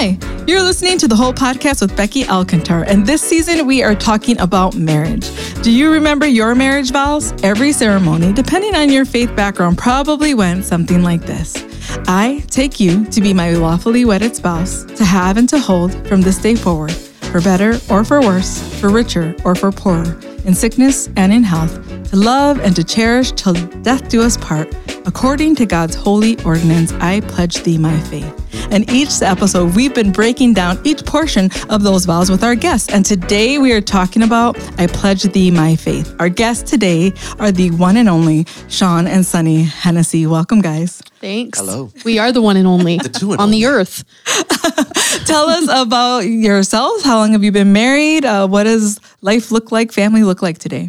Hi, you're listening to the whole podcast with Becky Alcantar, and this season we are talking about marriage. Do you remember your marriage vows? Every ceremony, depending on your faith background, probably went something like this I take you to be my lawfully wedded spouse, to have and to hold from this day forward, for better or for worse, for richer or for poorer, in sickness and in health, to love and to cherish till death do us part. According to God's holy ordinance, I pledge thee my faith. And each episode, we've been breaking down each portion of those vows with our guests. And today we are talking about I pledge thee my faith. Our guests today are the one and only Shawn and Sonny Hennessy. Welcome, guys. Thanks. Hello. We are the one and only The two and on the earth. Tell us about yourselves. How long have you been married? Uh, what does life look like, family look like today?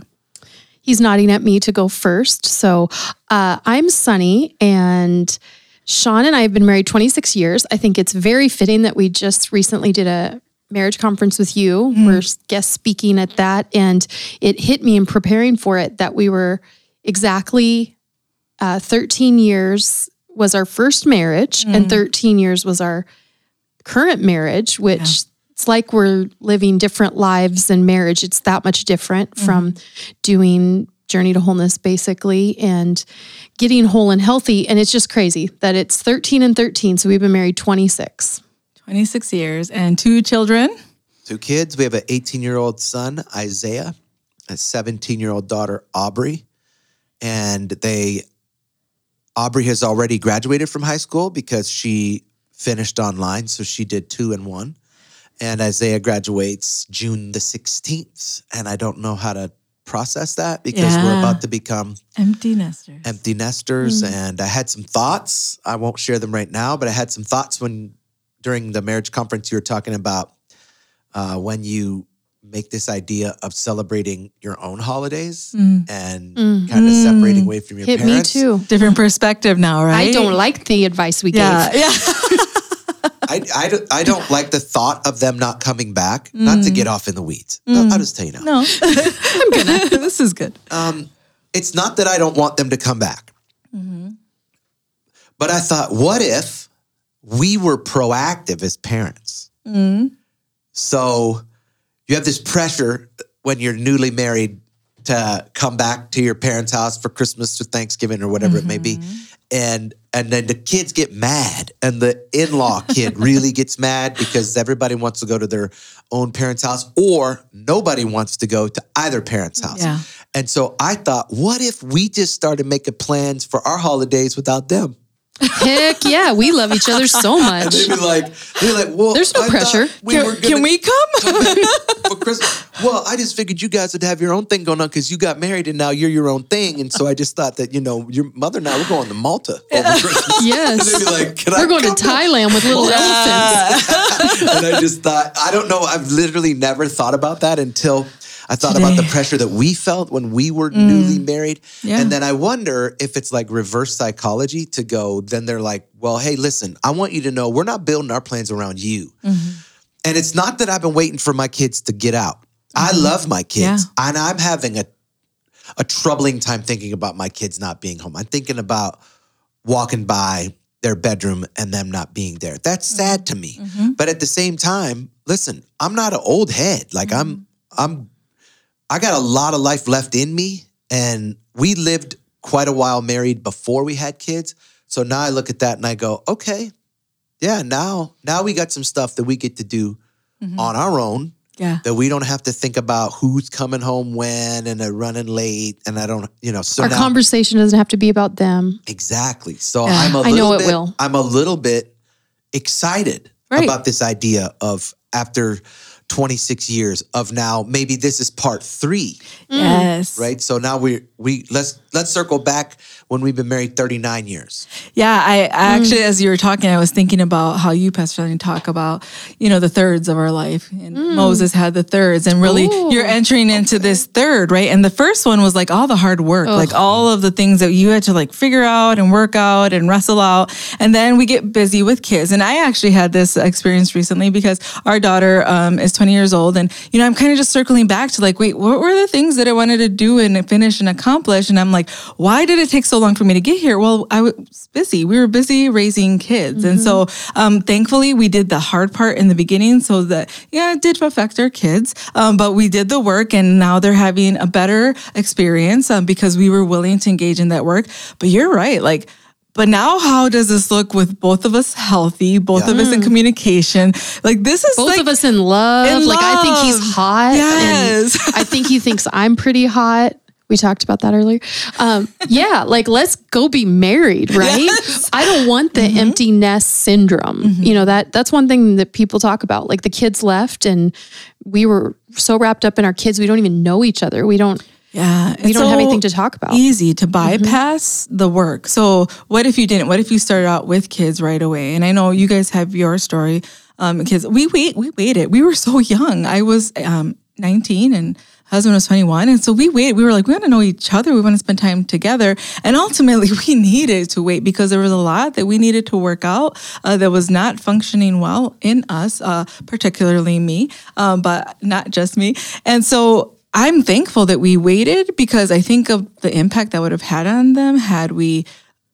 He's nodding at me to go first. So uh, I'm Sonny, and Shawn and I have been married 26 years. I think it's very fitting that we just recently did a marriage conference with you. Mm-hmm. We're guest speaking at that, and it hit me in preparing for it that we were exactly uh, 13 years was our first marriage, and mm-hmm. 13 years was our current marriage, which it's like we're living different lives in marriage. It's that much different from mm-hmm. doing Journey to Wholeness basically and getting whole and healthy. And it's just crazy that it's 13 and 13. So we've been married 26. 26 years and two children. Two kids. We have an 18 year old son, Isaiah, a 17 year old daughter, Aubrey. And they, Aubrey has already graduated from high school because she finished online. So she did two and one. And Isaiah graduates June the 16th. And I don't know how to process that because we're about to become Empty nesters. empty nesters mm. and I had some thoughts. I won't share them right now, but I had some thoughts when during the marriage conference you were talking about uh, when you make this idea of celebrating your own holidays mm. and mm. kind of separating away from your parents. Hit me too. Different perspective now, right? I don't like the advice we Yeah, gave. yeah. I, I, don't, I don't like the thought of them not coming back, not to get mm. off in the weeds. I'll, I'll just tell you now. No, I'm gonna. this is good. um, it's not that I don't want them to come back. Mm-hmm. But I thought, what if we were proactive as parents? Mm. So you have this pressure when you're newly married to come back to your parents' house for Christmas or Thanksgiving or whatever it may be. Mm-hmm. And and then the kids get mad and the in-law kid really gets mad because everybody wants to go to their own parents' house or nobody wants to go to either parent's house. Yeah. And so I thought, what if we just started making plans for our holidays without them? Heck yeah. We love each other so much. they'd be like, they'd be like, well, There's no I pressure. We Can, were gonna can we come? for Christmas. Well, I just figured you guys would have your own thing going on because you got married and now you're your own thing. And so I just thought that, you know, your mother and I, we're going to Malta over Christmas. Yes. And they'd be like, can We're going to come Thailand with little elephants. and I just thought, I don't know. I've literally never thought about that until I thought about the pressure that we felt when we were mm. newly married. Yeah. And then I wonder if it's like reverse psychology to go, then they're like, well, hey, listen, I want you to know we're not building our plans around you. Mm-hmm. And it's not that I've been waiting for my kids to get out. I mm-hmm. love my kids. And I'm having a a troubling time thinking about my kids not being home. I'm thinking about walking by their bedroom and them not being there. That's mm-hmm. sad to me. But at the same time, listen, I'm not an old head. Like I'm I'm I got a lot of life left in me and we lived quite a while married before we had kids. So now I look at that and I go, okay, yeah, now now we got some stuff that we get to do mm-hmm. on our own Yeah. that we don't have to think about who's coming home when and they're running late and I don't, you know, so Our now conversation doesn't have to be about them. exactly. So Yeah. I'm a I little know it bit, will. I'm a little bit excited Right. about this idea of after 26 years of now maybe this is part 3, mm. Yes. right? So now we we let's let's circle back when we've been married 39 years. Yeah, I, I mm. actually, as you were talking, I was thinking about how you, Pastor, Shelley, talk about, you know, the thirds of our life. And mm. Moses had the thirds, and really, Ooh. you're entering into this third, right? And the first one was like all the hard work, like all of the things that you had to like figure out and work out and wrestle out. And then we get busy with kids. And I actually had this experience recently because our daughter um, is 20 years old, and you know, I'm kind of just circling back to like, wait, what were the things that I wanted to do and finish and accomplish? And I'm like, why did it take so long for me to get here? Well, I was busy. We were busy raising kids. And so um, thankfully, we did the hard part in the beginning so that, yeah, it did affect our kids, um, but we did the work and now they're having a better experience um, because we were willing to engage in that work. But you're right. Like, but now, how does this look with both of us healthy, both of us in communication? Like this is Both like of us in love. in like I think he's hot. Yes. I think he thinks I'm pretty hot. We talked about that earlier. Um, yeah, like let's go be married, right? Yes. I don't want Mm-hmm. the empty nest syndrome. You know that that's one thing that people talk about. Like the kids left, and we were so wrapped up in our kids, we don't even know each other. We don't. Yeah, We don't have anything to talk about. Easy to bypass the work. So, what if you didn't? What if you started out with kids right away? And I know you guys have your story. Um, kids, we wait, we waited. We were so young. I was um 19 and husband was 21, and so we waited. We were like, we want to know each other. We want to spend time together. And ultimately, we needed to wait because there was a lot that we needed to work out uh, that was not functioning well in us, uh, particularly me, um, but not just me. And so I'm thankful that we waited because I think of the impact that would have had on them had we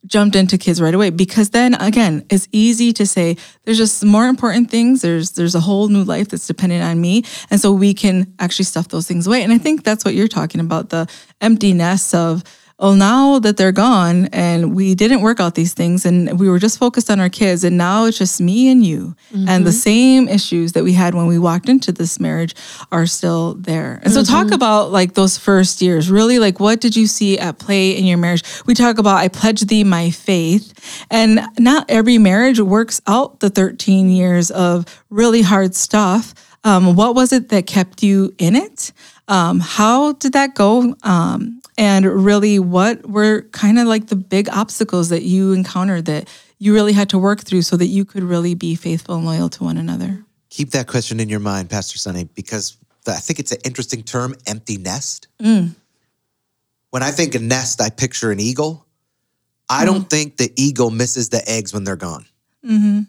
jumped into kids right away. Because then again it's easy to say there's just more important things. There's there's a whole new life that's dependent on me. And so we can actually stuff those things away. And i think that's what you're talking about the emptiness of well now that they're gone and we didn't work out these things and we were just focused on our kids and now it's just me and you. And the same issues that we had when we walked into this marriage are still there. And so talk about like those first years. Really like what did you see at play in your marriage? We talk about i pledge thee my faith. And not every marriage works out the 13 years of really hard stuff. Um, what was it that kept you in it? Um, how did that go? Um, and really what were kind of like the big obstacles that you encountered that you really had to work through so that you could really be faithful and loyal to one another Keep that question in your mind, Pastor Sonny, because the- I think it's an interesting term, empty nest. Mm. When I think of nest, I picture an eagle. I Mm. don't think the eagle misses the eggs when they're gone. mm-hmm.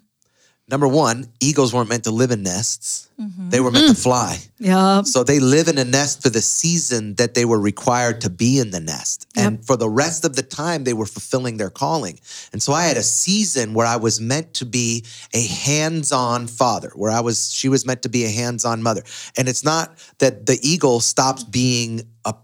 Number one, eagles weren't meant to live in nests, Mm-hmm. they were meant to fly. yeah So they live in a nest for the season that they were required to be in the nest. And for the rest of the time, they were fulfilling their calling. And so I had a season where I was meant to be a hands on father, where I was, she was meant to be a hands on mother. And it's not that the eagle stops being a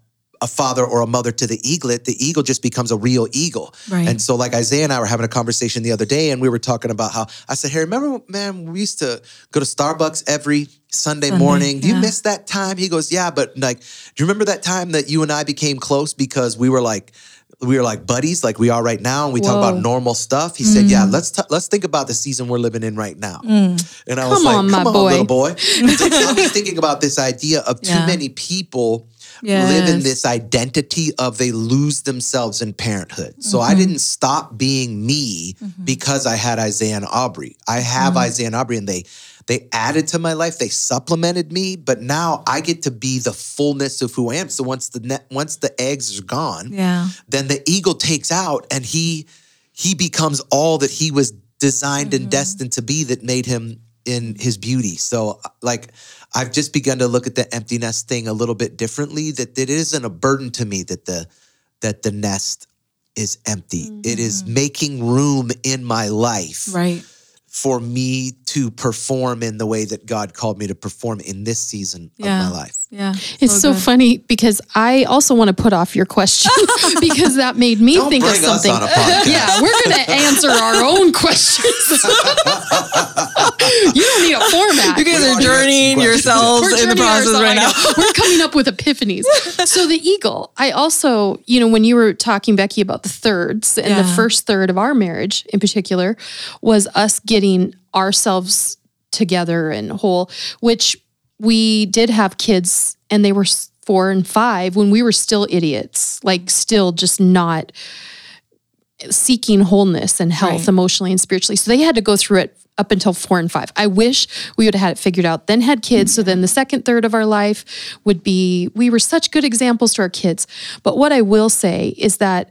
a father or a mother to the eaglet, the eagle just becomes a real eagle. Right. And so, like Isaiah and I were having a conversation the other day, and we were talking about how I said, Hey, remember, man, we used to go to Starbucks every Sunday, Sunday, morning. Do you miss that time? He goes, Yeah, but like, do you remember that time that you and I became close because we were like, we were like buddies, like we are right now, and we talk about normal stuff. He said, Mm. "Yeah, let's t- let's think about the season we're living in right now." And I was Come like, on, my "Come on, boy." little boy." Like, I was thinking about this idea of too Yeah. many people live in this identity of they lose themselves in parenthood. So I mm-hmm. didn't stop being me mm-hmm. because I had Isaiah and Aubrey. I have mm-hmm. Isaiah and Aubrey, and they they added to my life. They supplemented me, but now I get to be the fullness of who I am. So once the net, once the eggs are gone, yeah then the eagle takes out and he he becomes all that he was designed and destined to be that made him in his beauty. So like i've just begun to look at the empty nest thing a little bit differently that it isn't a burden to me that the that the nest is empty. It is mm-hmm. making room in my life right. for me to perform in the way that god called me to perform in this season Yeah. of my life yeah It's so, good. funny because I also want to put off your question because that made me Don't think of bring us something. on a podcast. yeah, we're going to answer our own questions. you don't need a format. you guys are already got some journeying yourselves in the process right now. We're coming up with epiphanies. So the eagle, I also, you know, when you were talking, Becky, about the thirds and the first third of our marriage in particular was us getting ourselves together and whole, which we did have kids and they were four and five when we were still idiots, like still just not seeking wholeness and health Right. emotionally and spiritually. So they had to go through it up until four and five. I wish we would have had it figured out, then had kids. So then the second third of our life would be, we were such good examples to our kids. But what I will say is that,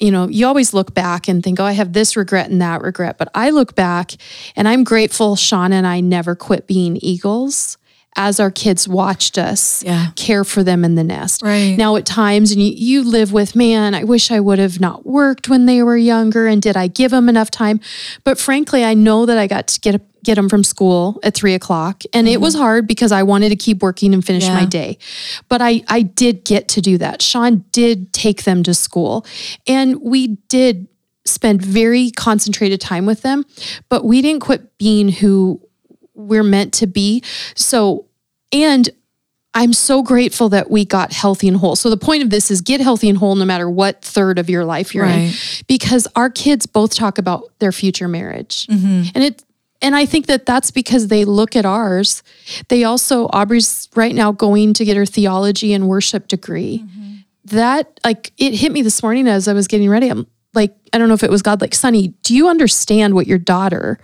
you know, you always look back and think, oh, I have this regret and that regret. But I look back and I'm grateful Shawn and I never quit being eagles. as our kids watched us Yeah. care for them in the nest. Right. Now, at times, and you, you live with, man, I wish I would have not worked when they were younger, and did I give them enough time? But frankly, I know that I got to get get them from school at three o'clock, and it was hard because I wanted to keep working and finish my day. But I I did get to do that. Shawn did take them to school, and we did spend very concentrated time with them, but we didn't quit being who we're meant to be. So, and I'm so grateful that we got healthy and whole. So the point of this is get healthy and whole no matter what third of your life you're in because our kids both talk about their future marriage. Mm-hmm. And it and I think that that's because they look at ours. They also Aubrey's right now going to get her theology and worship degree. Mm-hmm. That like it hit me this morning as I was getting ready. I'm like I don't know if it was God like Sonny, do you understand what your daughter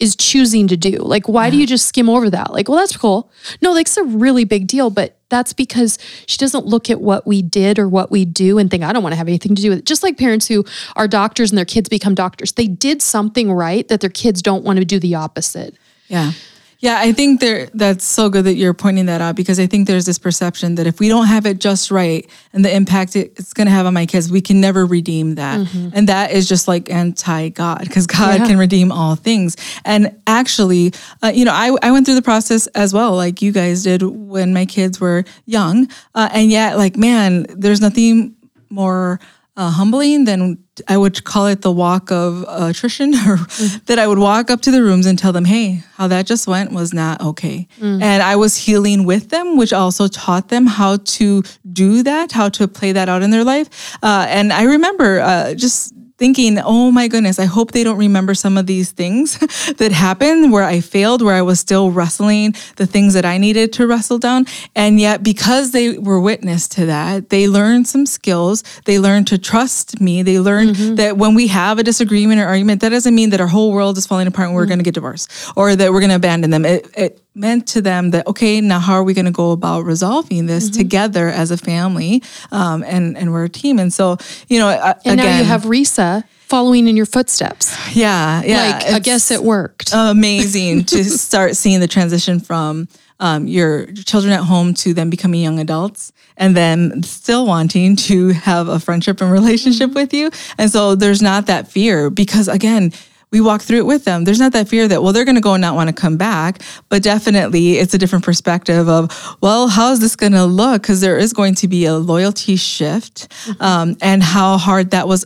is choosing to do. Like, why do you just skim over that? Like, well, that's cool. No, like, it's a really big deal, but that's because she doesn't look at what we did or what we do and think, I don't want to have anything to do with it. Just like parents who are doctors and their kids become doctors, they did something right that their kids don't want to do the opposite. Yeah. Yeah, I think there that's so good that you're pointing that out because I think there's this perception that if we don't have it just right and the impact it, it's going to have on my kids, we can never redeem that. And that is just like anti God because God Yeah. can redeem all things. And actually, uh, you know, I, I went through the process as well, like you guys did when my kids were young. Uh, and yet, like, man, there's nothing more uh, humbling than I would call it the walk of attrition, or that I would walk up to the rooms and tell them, hey, how that just went was not okay. And I was healing with them, which also taught them how to do that, how to play that out in their life. Uh, and I remember uh, just thinking, oh my goodness, I hope they don't remember some of these things that happened where I failed, where I was still wrestling the things that I needed to wrestle down. And yet, because they were witness to that, they learned some skills. They learned to trust me. They learned mm-hmm. that when we have a disagreement or argument, that doesn't mean that our whole world is falling apart and we're mm-hmm. going to get divorced or that we're going to abandon them. It, it meant to them that, okay, now how are we going to go about resolving this together as a family? Um, and, and we're a team. And so, you know, And again, now you have Risa following in your footsteps. yeah, yeah. like, I guess it worked. amazing to start seeing the transition from um, your children at home to them becoming young adults and then still wanting to have a friendship and relationship with you. And so there's not that fear because, again, we walk through it with them. There's not that fear that, well, they're going to go and not want to come back. But definitely it's a different perspective of, well, how's this going to look? Because there is going to be a loyalty shift um, and how hard that was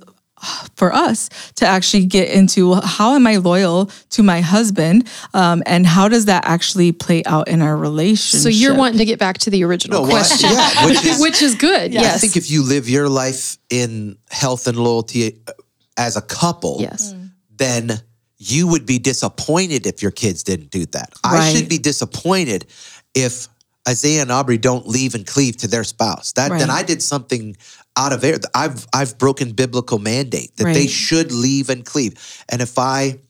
for us to actually get into how am I loyal to my husband, um, and how does that actually play out in our relationship? So you're wanting to get back to the original No, well, question, yeah, which is- which is good. I Yes. think if you live your life in health and loyalty uh, as a couple, yes. Then you would be disappointed if your kids didn't do that. I should be disappointed if Isaiah and Aubrey don't leave and cleave to their spouse. That then I did something out of air. I've I've broken biblical mandate that they should leave and cleave. And if I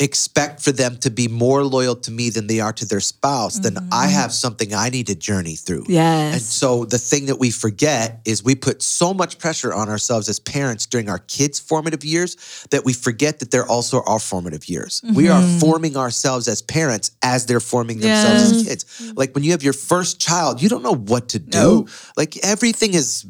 expect for them to be more loyal to me than they are to their spouse, then I mm-hmm. have something I need to journey through. Yes. And so the thing that we forget is we put so much pressure on ourselves as parents during our kids' formative years that we forget that they're also our formative years. We are mm-hmm. forming ourselves as parents as they're forming themselves as kids. Like when you have your first child, you don't know what to do. No. Like everything is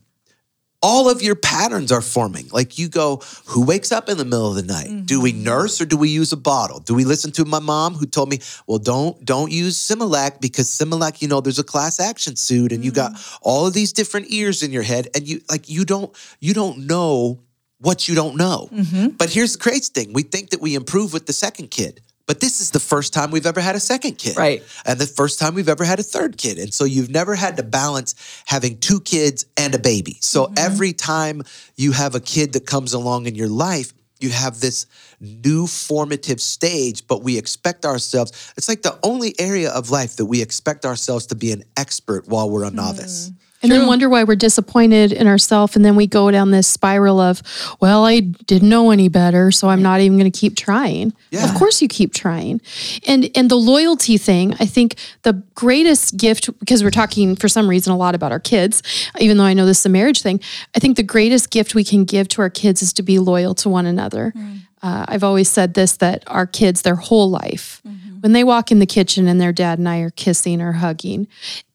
all of your patterns are forming. Like you go, who wakes up in the middle of the night? Do we mm-hmm. nurse or do we use a bottle? Do we listen to my mom who told me, well, don't don't use Similac because Similac, you know, there's a class action suit and you got mm-hmm. all of these different ears in your head and you like you don't you don't know what you don't know. Mm-hmm. But here's the crazy thing: we think that we improve with the second kid. But this is the first time we've ever had a second kid. Right. And the first time we've ever had a third kid. And so you've never had to balance having two kids and a baby. So mm-hmm. every time you have a kid that comes along in your life, you have this new formative stage, but we expect ourselves, it's like the only area of life that we expect ourselves to be an expert while we're a novice. Mm-hmm. And then wonder why we're disappointed in ourselves. And then we go down this spiral of, well, I didn't know any better, so I'm not even going to keep trying. Yeah. Of course you keep trying. And and the loyalty thing, I think the greatest gift, because we're talking for some reason a lot about our kids, even though I know this is a marriage thing, I think the greatest gift we can give to our kids is to be loyal to one another. Mm. Uh, I've always said this that our kids, their whole life, mm-hmm. When they walk in the kitchen and their dad and I are kissing or hugging,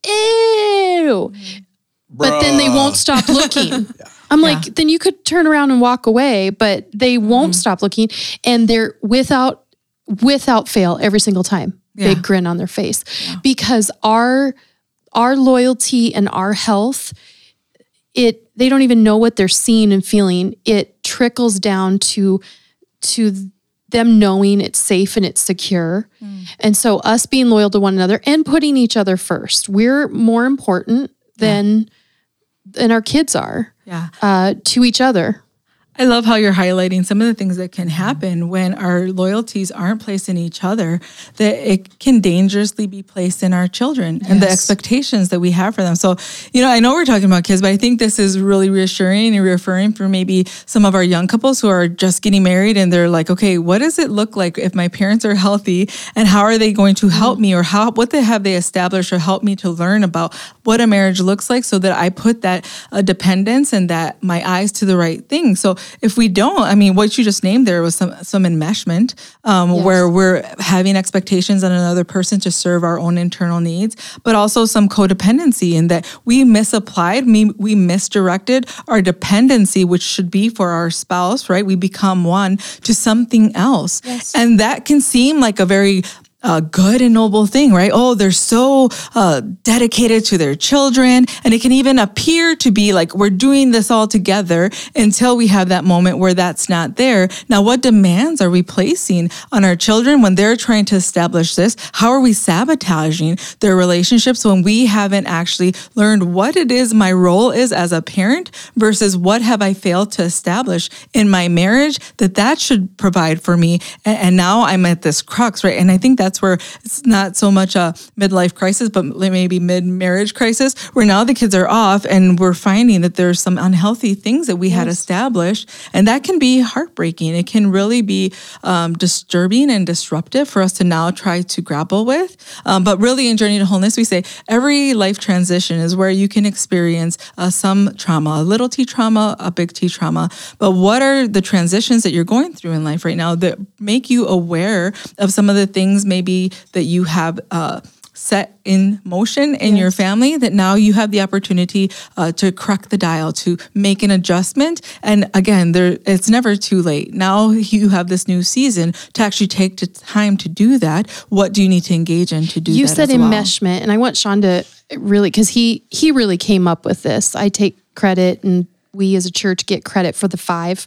ew. Mm-hmm. But then they won't stop looking. I'm like, then you could turn around and walk away, but they won't mm-hmm. stop looking. And they're without without fail every single time. Yeah. Big grin on their face. Because our our loyalty and our health, it they don't even know what they're seeing and feeling. It trickles down to to them knowing it's safe and it's secure. Mm. And so us being loyal to one another and putting each other first. We're more important than than our kids are Yeah. uh, to each other. I love how you're highlighting some of the things that can happen when our loyalties aren't placed in each other, that it can dangerously be placed in our children and the expectations that we have for them. So, you know, I know we're talking about kids, but I think this is really reassuring and reaffirming for maybe some of our young couples who are just getting married and they're like, okay, what does it look like if my parents are healthy and how are they going to help me or how, what they have they established or help me to learn about what a marriage looks like so that I put that uh, dependence and that my eyes to the right thing. So if we don't, I mean, what you just named there was some some enmeshment, um, where we're having expectations on another person to serve our own internal needs, but also some codependency in that we misapplied, we, we misdirected our dependency, which should be for our spouse, right? We become one to something else, and that can seem like a very a good and noble thing, right? Oh, they're so uh, dedicated to their children. And it can even appear to be like we're doing this all together until we have that moment where that's not there. Now, what demands are we placing on our children when they're trying to establish this? How are we sabotaging their relationships when we haven't actually learned what it is my role is as a parent versus what have I failed to establish in my marriage that that should provide for me? And, and now I'm at this crux, right? And I think that's where it's not so much a midlife crisis, but maybe mid marriage crisis, where now the kids are off and we're finding that there's some unhealthy things that we had established. And that can be heartbreaking. It can really be um, disturbing and disruptive for us to now try to grapple with. Um, but really, in Journey to Wholeness, we say every life transition is where you can experience uh, some trauma, a little t trauma, a big T trauma. But what are the transitions that you're going through in life right now that make you aware of some of the things maybe that you have? Uh, set in motion in your family that now you have the opportunity uh, to crack the dial to make an adjustment and again there it's never too late now you have this new season to actually take the time to do that what do you need to engage in to do you that said as well? enmeshment and i want shawn to really because he he really came up with this i take credit and we as a church get credit for the five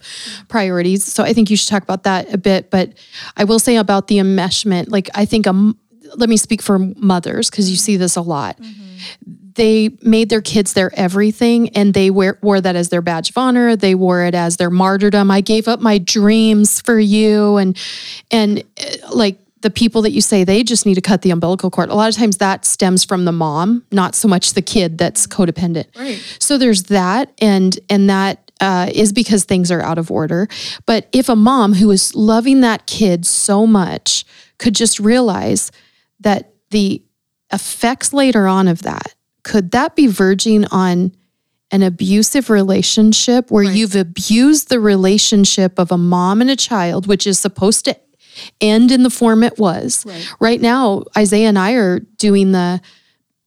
priorities. So i think you should talk about that a bit but i will say about the enmeshment like i think a m- let me speak for mothers because you see this a lot. Mm-hmm. They made their kids their everything and they wear, wore that as their badge of honor. They wore it as their martyrdom. I gave up my dreams for you and and like the people that you say they just need to cut the umbilical cord a lot of times that stems from the mom not so much the kid that's codependent. Right. so there's that and and that uh, is because things are out of order. But if a mom who is loving that kid so much could just realize that the effects later on of that could that be verging on an abusive relationship where you've abused the relationship of a mom and a child which is supposed to end in the form it was right, now isaiah and i are doing the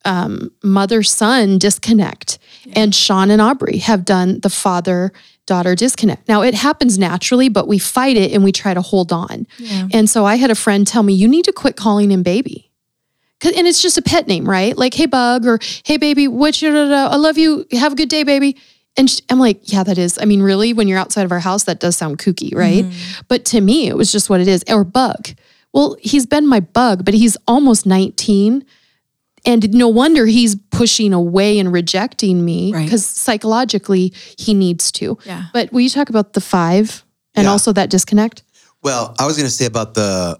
um, mother son disconnect and shawn and aubrey have done the father daughter disconnect now it happens naturally but we fight it and we try to hold on and so i had a friend tell me you need to quit calling him baby. and it's just a pet name, right? Like, hey, bug, or hey, baby, what you, I love you. Have a good day, baby. And sh- I'm like, yeah, that is. I mean, really, when you're outside of our house, that does sound kooky, right? But to me, it was just what it is. Or bug. Well, he's been my bug, but he's almost 19. And no wonder he's pushing away and rejecting me Right. because psychologically he needs to. Yeah. But will you talk about the five and Yeah. also that disconnect? Well, I was going to say about the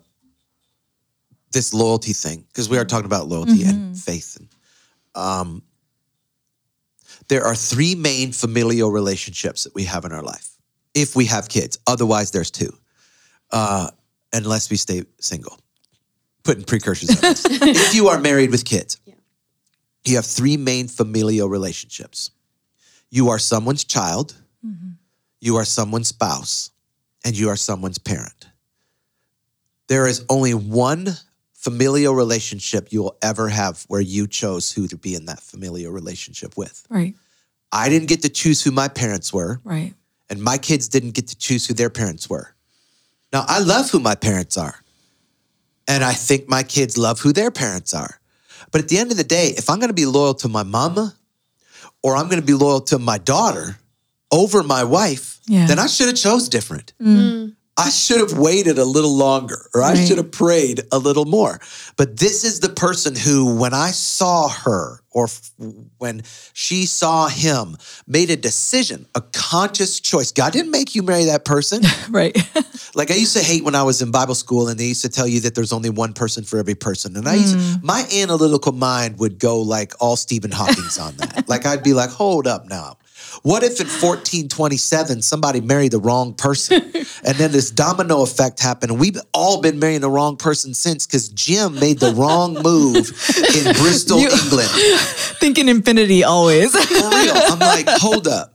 this loyalty thing because we are talking about loyalty and faith. And, um, there are three main familial relationships that we have in our life if we have kids. Otherwise, there's two, uh, unless we stay single. Putting precursors on this. if you are married with kids, you have three main familial relationships. You are someone's child, you are someone's spouse, and you are someone's parent. There is only one familial relationship you will ever have where you chose who to be in that familial relationship with. Right. I didn't get to choose who my parents were, Right. and my kids didn't get to choose who their parents were. Now, I love who my parents are, and I think my kids love who their parents are. But at the end of the day, if I'm going to be loyal to my mama or I'm going to be loyal to my daughter over my wife, Yeah. then I should have chose different. Mm. I should have waited a little longer or I Right. should have prayed a little more. But this is the person who, when I saw her or f- when she saw him, made a decision, a conscious choice. God didn't make you marry that person. Right. like I used to hate when I was in Bible school and they used to tell you that there's only one person for every person. And I used hmm. my analytical mind would go like all Stephen Hawking's on that. like I'd be like, hold up now. What if in 1427 somebody married the wrong person? and then this domino effect happened. We've all been marrying the wrong person since because Jim made the wrong move in Bristol, You- England. Thinking infinity always. For real. I'm like, hold up.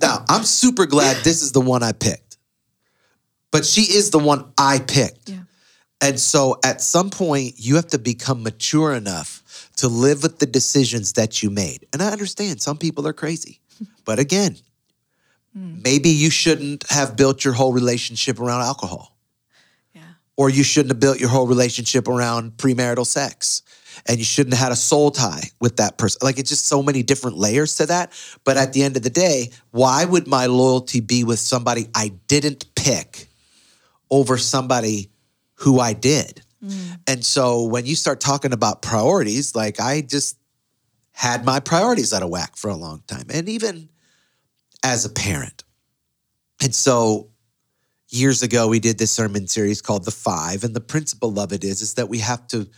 Now, I'm super glad this is the one I picked. But she is the one I picked. Yeah. And so at some point, you have to become mature enough to live with the decisions that you made. And I understand some people are crazy. But again, maybe you shouldn't have built your whole relationship around alcohol. Yeah. or you shouldn't have built your whole relationship around premarital sex. And you shouldn't have had a soul tie with that person. Like it's just so many different layers to that. But at the end of the day why would my loyalty be with somebody i didn't pick over somebody who i did? Mm. And so when you start talking about priorities like i just had my priorities out of whack for a long time and even as a parent. And so years ago we did this sermon series called the five and the principle of it is is that we have to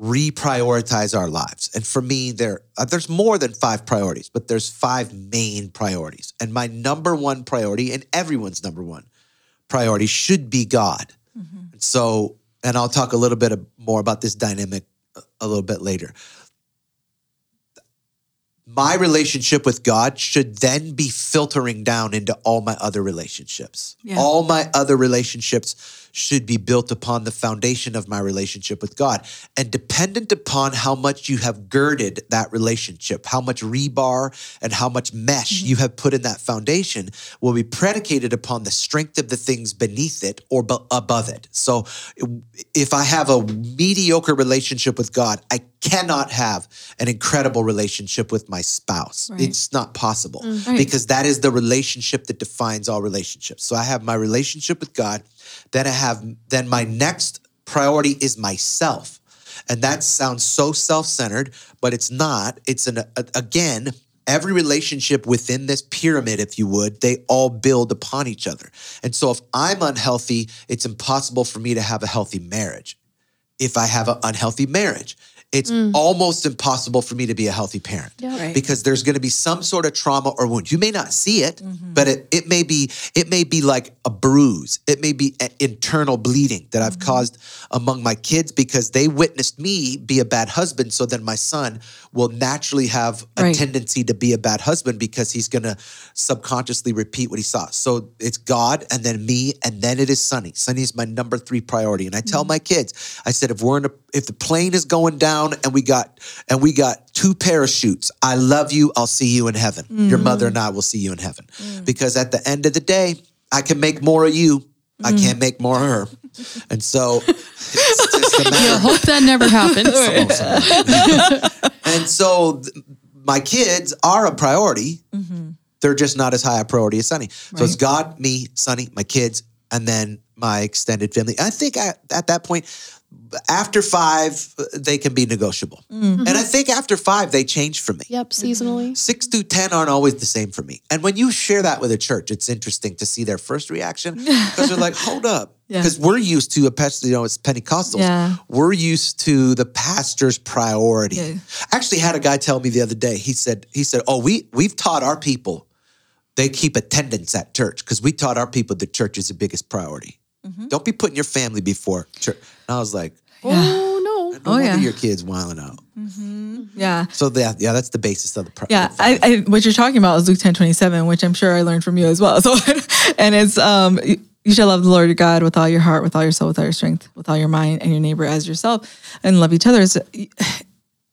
reprioritize our lives. And for me there uh, there's more than five priorities but there's five main priorities. And my number one priority and everyone's number one priority should be god. So and i'll talk a little bit more about this dynamic a little bit later my relationship with God should then be filtering down into all my other relationships. Yeah. All my other relationships should be built upon the foundation of my relationship with God and dependent upon how much you have girded that relationship, how much rebar and how much mesh mm-hmm. you have put in that foundation will be predicated upon the strength of the things beneath it or bu- above it. So if I have a mediocre relationship with God, I cannot have an incredible relationship with my spouse. Right. It's not possible mm. Right. because that is the relationship that defines all relationships. So I have my relationship with God, then I have then my next priority is myself. And that sounds so self-centered, but it's not. It's an again, every relationship within this pyramid if you would, they all build upon each other. And so if I'm unhealthy, it's impossible for me to have a healthy marriage if I have an unhealthy marriage. It's mm. almost impossible for me to be a healthy parent Yeah. Right. because there's going to be some sort of trauma or wound. You may not see it, mm-hmm. but it, it may be it may be like a bruise. It may be an internal bleeding that I've mm-hmm. caused among my kids because they witnessed me be a bad husband. So then my son will naturally have a Right. tendency to be a bad husband because he's going to subconsciously repeat what he saw. So it's God and then me and then it is Sonny. Sonny is my number three priority. And I tell mm. my kids, I said, if we're in a, if the plane is going down and we got and we got two parachutes, I love you. I'll see you in heaven. Your mother mm. and I will see you in heaven. Mm. Because at the end of the day, I can make more of you. I hmm. can't make more of her. And so it's just a matter I hope that never happens. and so th- my kids are a priority. Mm-hmm. They're just not as high a priority as Sonny. So it's God, me, Sonny, my kids, and then my extended family. I think at, at that point, after five, they can be negotiable. Mm-hmm. And I think after five, they change for me. Yep, seasonally. Six through 10 aren't always the same for me. And when you share that with a church, it's interesting to see their first reaction because they're like, hold up. Yeah. Because we're used to, especially, you know, it's Pentecostals. Yeah. We're used to the pastor's priority. Yeah. I actually had a guy tell me the other day, he said, he said, Oh, we we've taught our people they keep attendance at church because we taught our people the church is the biggest priority. Mm-hmm. Don't be putting your family before church. And I was like, Oh no. no Oh, yeah. your kids wilding out. Yeah. So that yeah, that's the basis of the pri- Yeah, I, I, what you're talking about is Luke ten twenty seven, which I'm sure I learned from you as well. So, and it's um, you shall love the Lord your God with all your heart, with all your soul, with all your strength, with all your mind, and your neighbor as yourself, and love each other. Is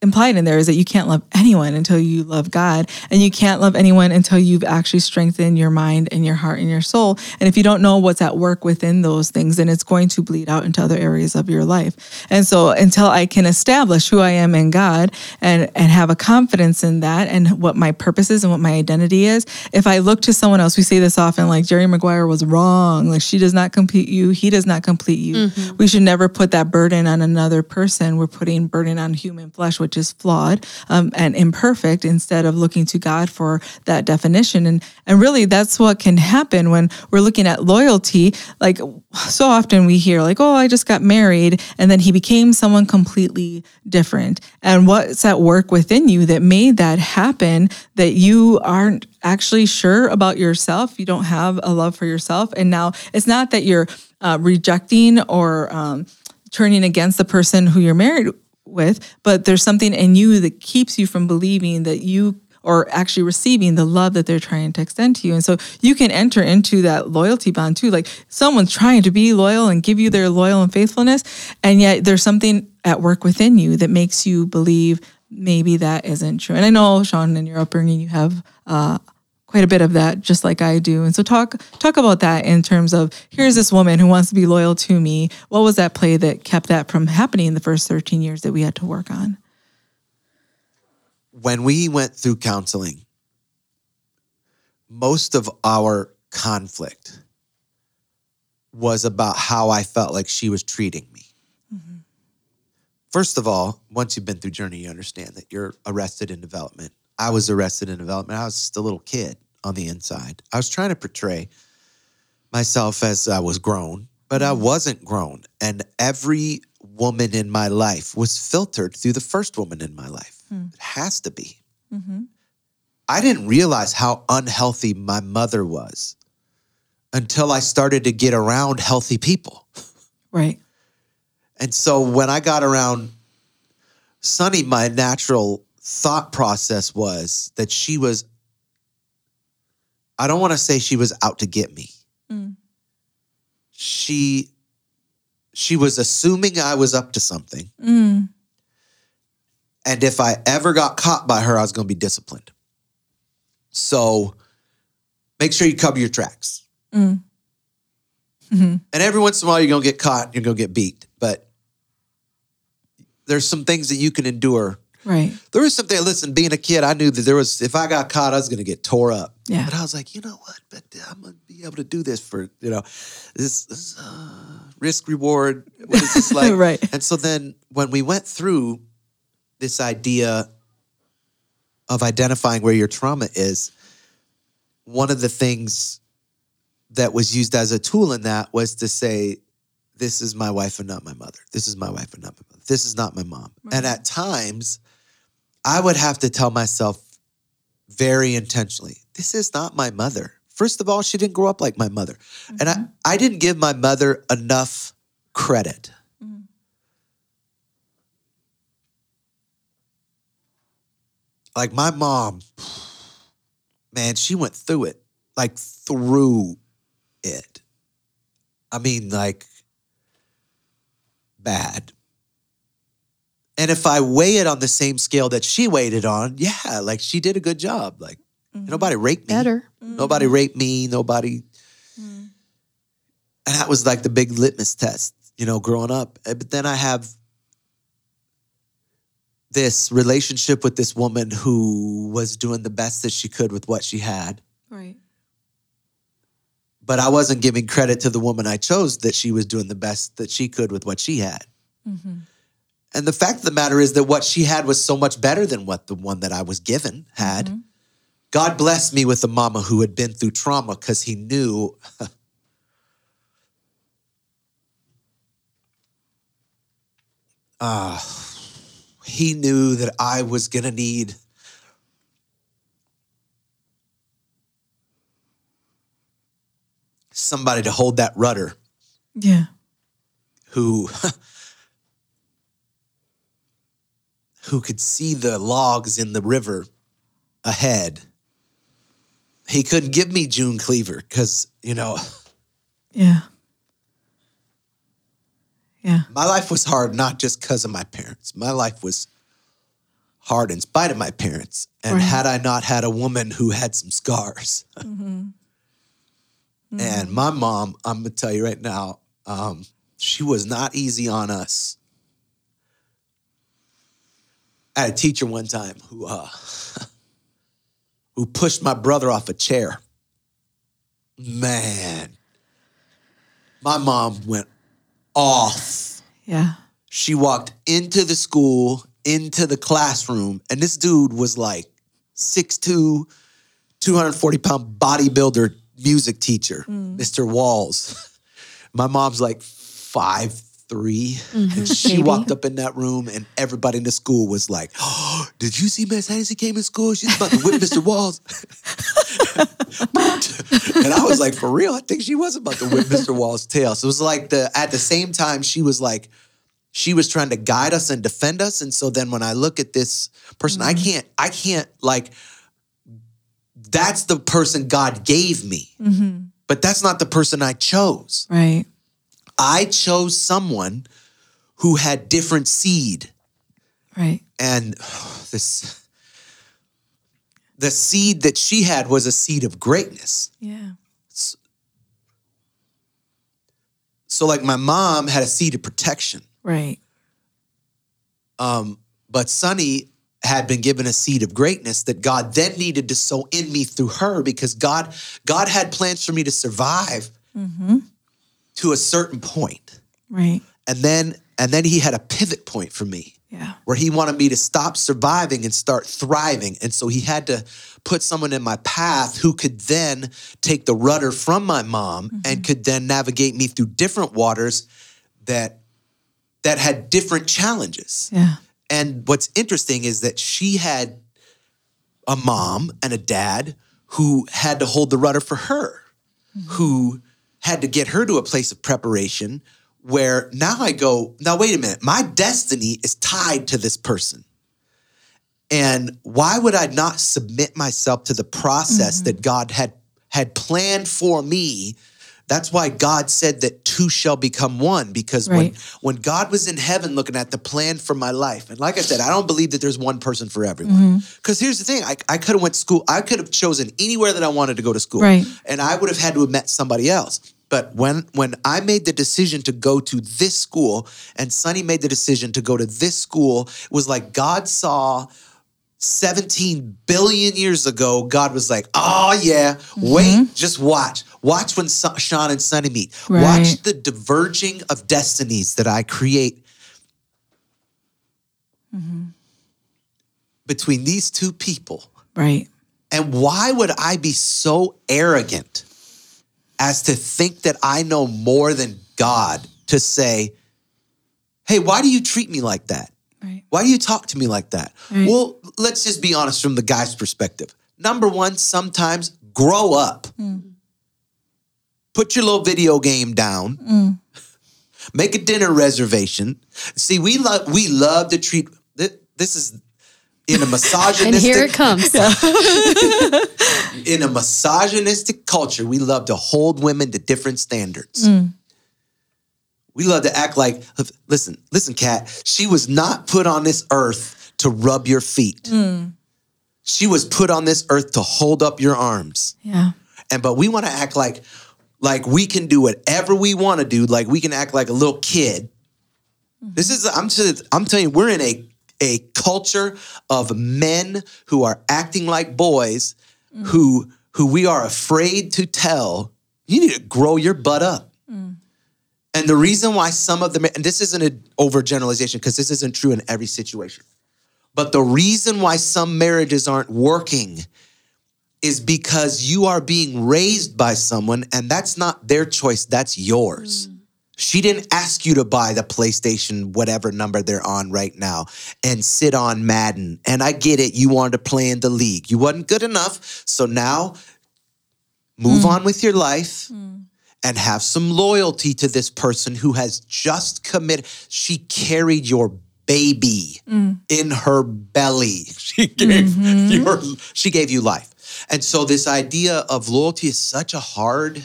implied in there is that you can't love anyone until you love God, and you can't love anyone until you've actually strengthened your mind and your heart and your soul. And if you don't know what's at work within those things, then it's going to bleed out into other areas of your life. And so, until I can establish who I am in God and and have a confidence in that and what my purpose is and what my identity is, if I look to someone else, we say this often, like Jerry Maguire was wrong, like she does not complete you, he does not complete you. Mm-hmm. We should never put that burden on another person. We're putting burden on human flesh, which is flawed um, and imperfect, instead of looking to God for that definition. And and really, that's what can happen when we're looking at loyalty. Like so often, we hear like, "Oh, I just got married," and then he became someone completely different. And what's at work within you that made that happen? That you aren't actually sure about yourself. You don't have a love for yourself, and now it's not that you're uh, rejecting or um, turning against the person who you're married with, but there's something in you that keeps you from believing that you or actually receiving the love that they're trying to extend to you. And so you can enter into that loyalty bond too. Like someone's trying to be loyal and give you their loyal and faithfulness, and yet there's something at work within you that makes you believe maybe that isn't true. And I know, Shawn, in your upbringing, you have uh, quite a bit of that, just like I do. And so talk talk about that in terms of here's this woman who wants to be loyal to me. What was that play that kept that from happening in the first 13 years that we had to work on? when we went through counseling, most of our conflict was about how I felt like she was treating me. Mm-hmm. First of all, once you've been through journey, you understand that you're arrested in development. I was arrested in development. I was just a little kid on the inside. I was trying to portray myself as I was grown, but I mm. wasn't grown. And every woman in my life was filtered through the first woman in my life. Hmm. It has to be. Mm-hmm. I didn't realize how unhealthy my mother was until I started to get around healthy people. Right. And so when I got around Sonny, my natural thought process was that she was, I don't want to say she was out to get me. Mm. She she was assuming I was up to something. Mm. And if I ever got caught by her, I was going to be disciplined. So make sure you cover your tracks. Mm. Mhm. And every once in a while, you're going to get caught, you're going to get beat. But there's some things that you can endure. Right. There was something, listen, being a kid, I knew that there was, if I got caught, I was going to get tore up. Yeah. But I was like, you know what? But I'm going to be able to do this for, you know, this, this uh, risk reward. What is this like? right. And so then when we went through this idea of identifying where your trauma is, one of the things that was used as a tool in that was to say, this is my wife and not my mother. This is my wife and not my mother. This is not my mom. And at times, I would have to tell myself very intentionally, this is not my mother. First of all, she didn't grow up like my mother. And I, mm-hmm. I didn't give my mother enough credit. Mm-hmm. Like my mom, man, she went through it, like through it. I mean, like bad. And if I weigh it on the same scale that she weighed it on, yeah, like she did a good job. Like mm-hmm. nobody raped me. Better. Nobody mm-hmm. raped me. Nobody. Mm-hmm. And that was like the big litmus test, you know, growing up. Uh, But then I have this relationship with this woman who was doing the best that she could with what she had. Right. But I wasn't giving credit to the woman I chose that she was doing the best that she could with what she had. And the fact of the matter is that what she had was so much better than what the one that I was given had. God blessed me with a mama who had been through trauma because he knew uh, he knew that I was going to need somebody to hold that rudder Yeah. who who could see the logs in the river ahead. He couldn't give me June Cleaver because, you know, Yeah. Yeah. My life was hard not just because of my parents. My life was hard in spite of my parents. And Right. had I not had a woman who had some scars. And my mom, I'm gonna tell you right now, um, she was not easy on us. I had a teacher one time who uh, who pushed my brother off a chair. Man, my mom went off. Yeah. She walked into the school, into the classroom, and this dude was like 6'2, 240 pound bodybuilder music teacher, Mr. Walls. My mom's like five three, mm-hmm. and she Maybe. walked up in that room, and everybody in the school was like, oh, "Did you see Miss Hennessy came in school? She's about to whip Mr. Walls." and I was like, "For real? I think she was about to whip Mr. Walls' tail." So it was like the at the same time she was like, she was trying to guide us and defend us, and so then when I look at this person, I mm-hmm. can't, I can't like. That's the person God gave me, mm-hmm. but that's not the person I chose. Right. I chose someone who had different seed. Right. And this the seed that she had was a seed of greatness. Yeah. So like my mom had a seed of protection. Right. Um, but Sonny had been given a seed of greatness that God then needed to sow in me through her because God God had plans for me to survive to a certain point. Right. And then and then he had a pivot point for me. Yeah. where he wanted me to stop surviving and start thriving. And so he had to put someone in my path who could then take the rudder from my mom and mm-hmm. could then navigate me through different waters that that had different challenges. Yeah. And what's interesting is that she had a mom and a dad who had to hold the rudder for her, mm-hmm. who had to get her to a place of preparation where now I go, now wait a minute, my destiny is tied to this person. And why would I not submit myself to the process mm-hmm. that God had had planned for me? That's why God said that two shall become one because Right. when when God was in heaven looking at the plan for my life, and like I said, I don't believe that there's one person for everyone. Mm-hmm. Because here's the thing, I, I could have went to school, I could have chosen anywhere that I wanted to go to school, Right. and I would have had to have met somebody else. But when when I made the decision to go to this school, and Sonny made the decision to go to this school, it was like God saw 17 billion years ago, God was like, oh, yeah, mm-hmm. wait, just watch. Watch when Sa- Shawn and Sonny meet. Right. Watch the diverging of destinies that I create mm-hmm. between these two people. Right. And why would I be so arrogant as to think that I know more than God to say, hey, why do you treat me like that? Right. Why do you talk to me like that? Right. Well, let's just be honest from the guy's perspective. Number one, sometimes grow up. Mm. Put your little video game down. Mm. Make a dinner reservation. See, we love we love to treat thi- this is in a misogynistic And here it comes. in a misogynistic culture, we love to hold women to different standards. Mm. We love to act like, listen, listen, Kat, she was not put on this earth to rub your feet. Hmm. She was put on this earth to hold up your arms. Yeah. And but we want to act like like we can do whatever we want to do, like we can act like a little kid. Mm-hmm. This is I'm just, I'm telling you, we're in a a culture of men who are acting like boys mm. who who we are afraid to tell you need to grow your butt up. And the reason why some of them, and this isn't an overgeneralization because this isn't true in every situation, but the reason why some marriages aren't working is because you are being raised by someone and that's not their choice, that's yours. Mm. She didn't ask you to buy the PlayStation, whatever number they're on right now, and sit on Madden. And I get it, you wanted to play in the league. You wasn't good enough. So now move mm. on with your life mm. And have some loyalty to this person who has just committed. She carried your baby mm. in her belly. She gave mm-hmm. your she gave you life. And so this idea of loyalty is such a hard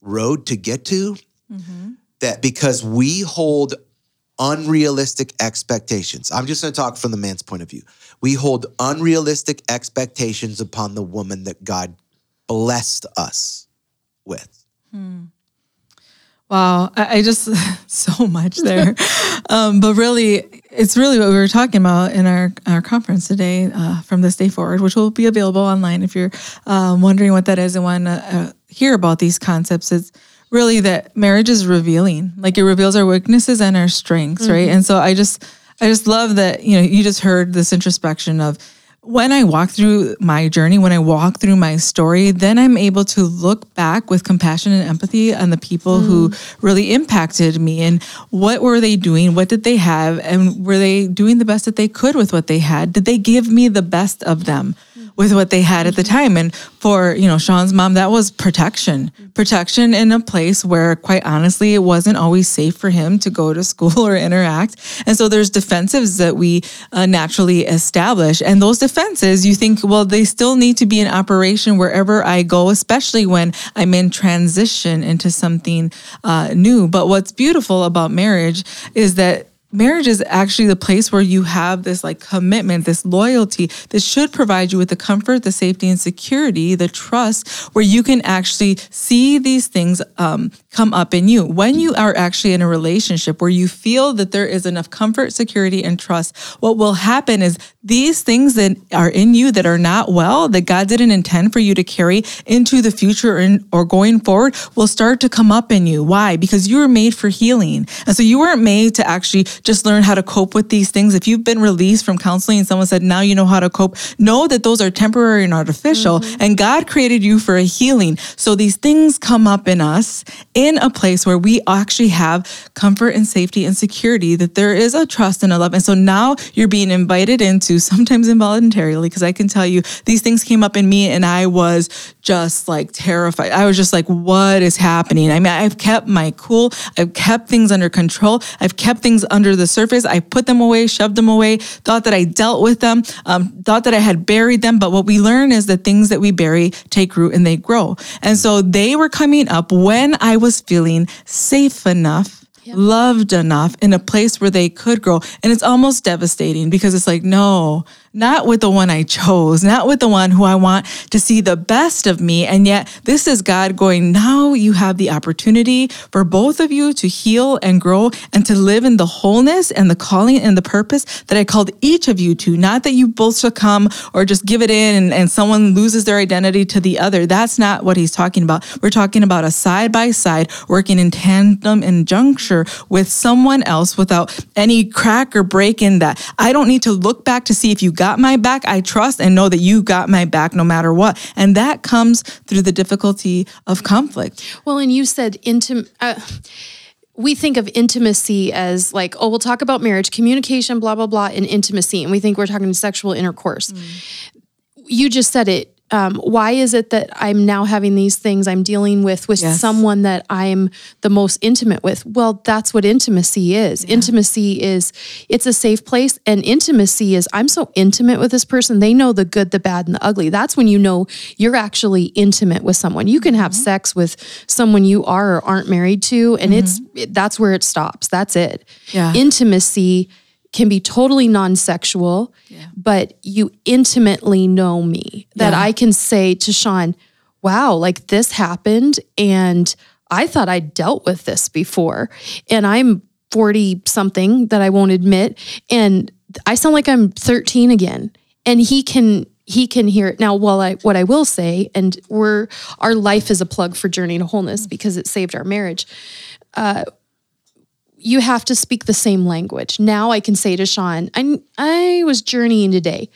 road to get to mm-hmm. that because we hold unrealistic expectations. I'm just going to talk from the man's point of view. We hold unrealistic expectations upon the woman that God blessed us with. Wow, I, I just so much there, um, but really, it's really what we were talking about in our our conference today uh, from this day forward, which will be available online if you're um, wondering what that is and want to uh, hear about these concepts. It's really that marriage is revealing, like it reveals our weaknesses and our strengths, right? And so I just I just love that you know you just heard this introspection of when I walk through my journey, when I walk through my story, then I'm able to look back with compassion and empathy on the people who mm. really impacted me and what were they doing? What did they have? And were they doing the best that they could with what they had? Did they give me the best of them? With what they had at the time. And for, you know, Shawn's mom, that was protection. Protection in a place where, quite honestly, it wasn't always safe for him to go to school or interact. And so there's defensives that we uh, naturally establish. And those defenses, you think, well, they still need to be in operation wherever I go, especially when I'm in transition into something uh, new. But what's beautiful about marriage is that marriage is actually the place where you have this like commitment, this loyalty that should provide you with the comfort, the safety, and security, the trust, where you can actually see these things um, come up in you. When you are actually in a relationship where you feel that there is enough comfort, security, and trust, what will happen is these things that are in you that are not well, that God didn't intend for you to carry into the future or going forward, will start to come up in you. Why? Because you were made for healing. And so you weren't made to actually just learn how to cope with these things. If you've been released from counseling and someone said, now you know how to cope, know that those are temporary and artificial. Mm-hmm. And God created you for a healing. So these things come up in us in a place where we actually have comfort and safety and security, that there is a trust and a love. And so now you're being invited into, sometimes involuntarily, because I can tell you these things came up in me and I was just like terrified. I was just like, what is happening? I mean, I've kept my cool. I've kept things under control. I've kept things under the surface. I put them away, shoved them away, thought that I dealt with them, um, thought that I had buried them. But what we learn is the things that we bury take root and they grow. And so they were coming up when I was feeling safe enough loved enough in a place where they could grow. And it's almost devastating because it's like, no, not with the one I chose, not with the one who I want to see the best of me. And yet, this is God going, now you have the opportunity for both of you to heal and grow and to live in the wholeness and the calling and the purpose that I called each of you to. Not that you both succumb or just give it in and, and someone loses their identity to the other. That's not what he's talking about. We're talking about a side by side working in tandem and juncture with someone else without any crack or break in that. I don't need to look back to see if you got my back. I trust and know that you got my back no matter what. And that comes through the difficulty of conflict. Well, and you said intim. Uh, we think of intimacy as like, oh, we'll talk about marriage, communication, blah blah blah, and intimacy, and we think we're talking sexual intercourse. You just said it. Um, why is it that I'm now having these things I'm dealing with with Yes. someone that I'm the most intimate with? Well, that's what intimacy is. Intimacy is it's a safe place, and intimacy is I'm so intimate with this person. They know the good, the bad, and the ugly. That's when you know you're actually intimate with someone. You can have sex with someone you are or aren't married to, and it's it, that's where it stops. That's it. Yeah. Intimacy can be totally non-sexual, but you intimately know me. That Yeah. I can say to Shawn, "Wow, like this happened and I thought I dealt with this before." And I'm 40 something that I won't admit and I sound like I'm 13 again. And he can he can hear it now. while I what I will say, and we're our life is a plug for Journey to Wholeness mm. because it saved our marriage uh, you have to speak the same language. Now I can say to Shawn, I I was journeying today.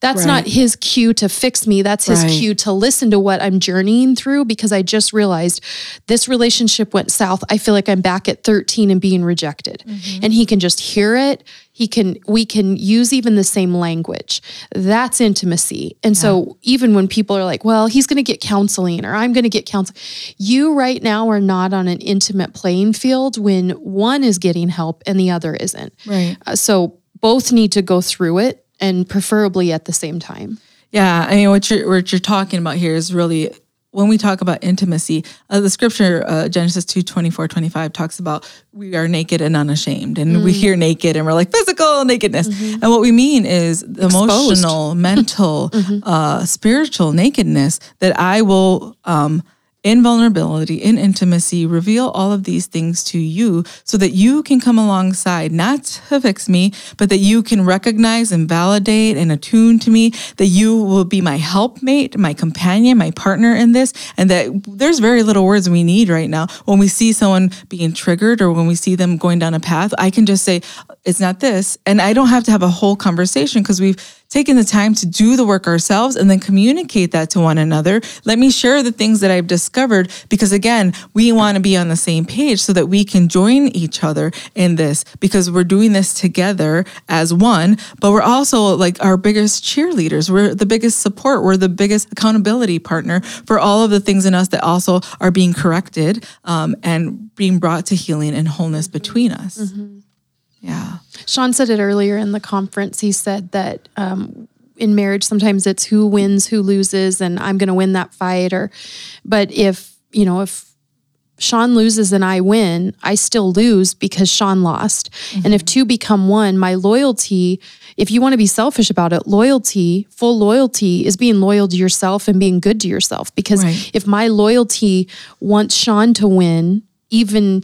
That's not his cue to fix me. That's his Right. cue to listen to what I'm journeying through because I just realized this relationship went south. I feel like I'm back at 13 and being rejected. And he can just hear it. He can we can use even the same language. That's intimacy. And so even when people are like, "Well, he's going to get counseling or I'm going to get counseling." You right now are not on an intimate playing field when one is getting help and the other isn't. Right. Uh, so both need to go through it and preferably at the same time. Yeah, I mean, what you're what you're talking about here is really when we talk about intimacy, uh, the scripture, uh, Genesis 2 24, 25, talks about we are naked and unashamed. And we hear naked and we're like physical nakedness. And what we mean is emotional, mental, uh, spiritual nakedness that I will. Um, in vulnerability, in intimacy, reveal all of these things to you so that you can come alongside, not to fix me, but that you can recognize and validate and attune to me, that you will be my helpmate, my companion, my partner in this, and that there's very little words we need right now. When we see someone being triggered or when we see them going down a path, I can just say, it's not this. And I don't have to have a whole conversation because we've taken the time to do the work ourselves and then communicate that to one another. Let me share the things that I've discovered because, again, we want to be on the same page so that we can join each other in this because we're doing this together as one, but we're also like our biggest cheerleaders. We're the biggest support. We're the biggest accountability partner for all of the things in us that also are being corrected um, and being brought to healing and wholeness between us. Yeah. Shawn said it earlier in the conference. He said that um, in marriage, sometimes it's who wins, who loses, and I'm going to win that fight. Or, but if you know, if Shawn loses and I win, I still lose because Shawn lost. And if two become one, my loyalty, if you want to be selfish about it, loyalty, full loyalty is being loyal to yourself and being good to yourself. Because Right. if my loyalty wants Shawn to win, even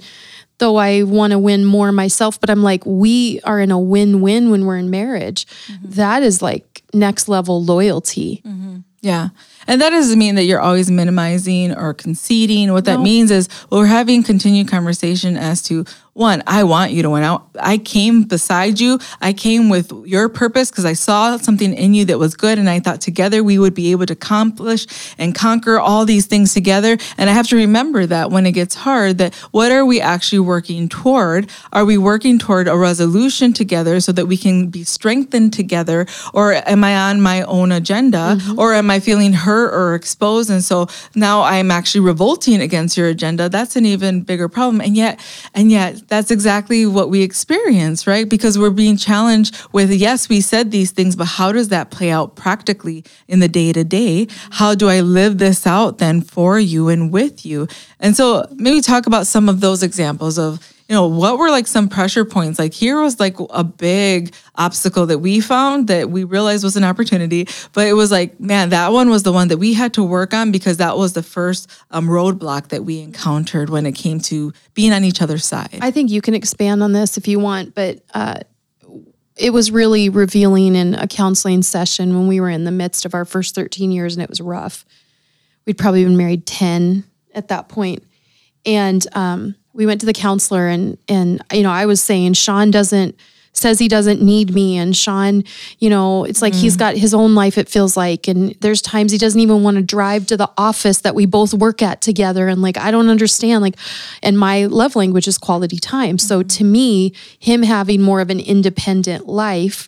though I want to win more myself, but I'm like, we are in a win win when we're in marriage. Mm-hmm. That is like next level loyalty. Mm-hmm. Yeah. And that doesn't mean that you're always minimizing or conceding. What that means is well, we're having continued conversation as to one, I want you to win out. I came beside you. I came with your purpose because I saw something in you that was good. And I thought together we would be able to accomplish and conquer all these things together. And I have to remember that when it gets hard, that what are we actually working toward? Are we working toward a resolution together so that we can be strengthened together? Or am I on my own agenda? Mm-hmm. Or am I feeling hurt or exposed? And so now I'm actually revolting against your agenda. That's an even bigger problem. And yet, and yet, that's exactly what we experience, right? Because we're being challenged with, yes, we said these things, but how does that play out practically in the day to day? How do I live this out then for you and with you? And so maybe talk about some of those examples of, you know, what were like some pressure points? Like here was like a big obstacle that we found that we realized was an opportunity, but it was like, man, that one was the one that we had to work on because that was the first um, roadblock that we encountered when it came to being on each other's side. I think you can expand on this if you want, but uh, it was really revealing in a counseling session when we were in the midst of our first 13 years and it was rough. We'd probably been married 10 at that point. And um, we went to the counselor and and you know, I was saying Shawn doesn't says he doesn't need me. And Shawn, you know, it's like he's mm. got his own life it feels like. And there's times he doesn't even want to drive to the office that we both work at together. And like I don't understand like and my love language is quality time. So mm. to me, him having more of an independent life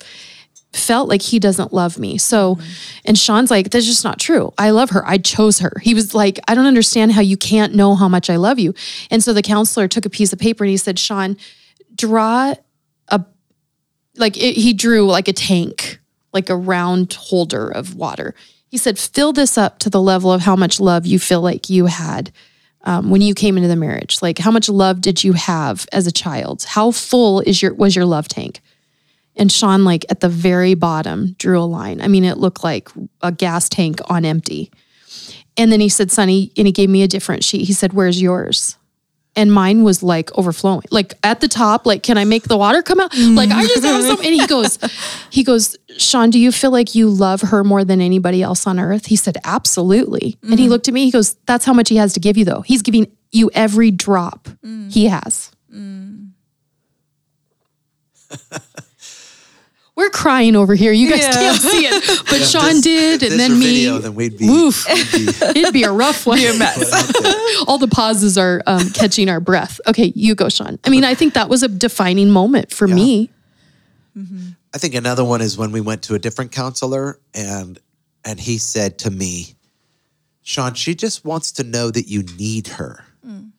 felt like he doesn't love me. So, and Shawn's like, that's just not true. I love her. I chose her. He was like, I don't understand how you can't know how much I love you. And so the counselor took a piece of paper and he said, Shawn, draw a, like it, he drew like a tank, like a round holder of water. He said, fill this up to the level of how much love you feel like you had um, when you came into the marriage. Like how much love did you have as a child? How full is your was your love tank? And Shawn, like at the very bottom, drew a line. I mean, it looked like a gas tank on empty. And then he said, Sonny, and he gave me a different sheet. He said, Where's yours? And mine was like overflowing. Like at the top, like, can I make the water come out? Like I just have some. And he goes, he goes, Shawn, do you feel like you love her more than anybody else on earth? He said, Absolutely. And he mm. looked at me, he goes, That's how much he has to give you, though. He's giving you every drop mm. he has. Mm. We're crying over here. You guys Yeah. can't see it, but Shawn This- did, and then me. video, then we'd be, Woof. we'd be It'd be a rough one. All the pauses are um, catching our breath. Okay, you go, Shawn. I mean, I think that was a defining moment for me. I think another one is when we went to a different counselor and and he said to me, Shawn, she just wants to know that you need her. And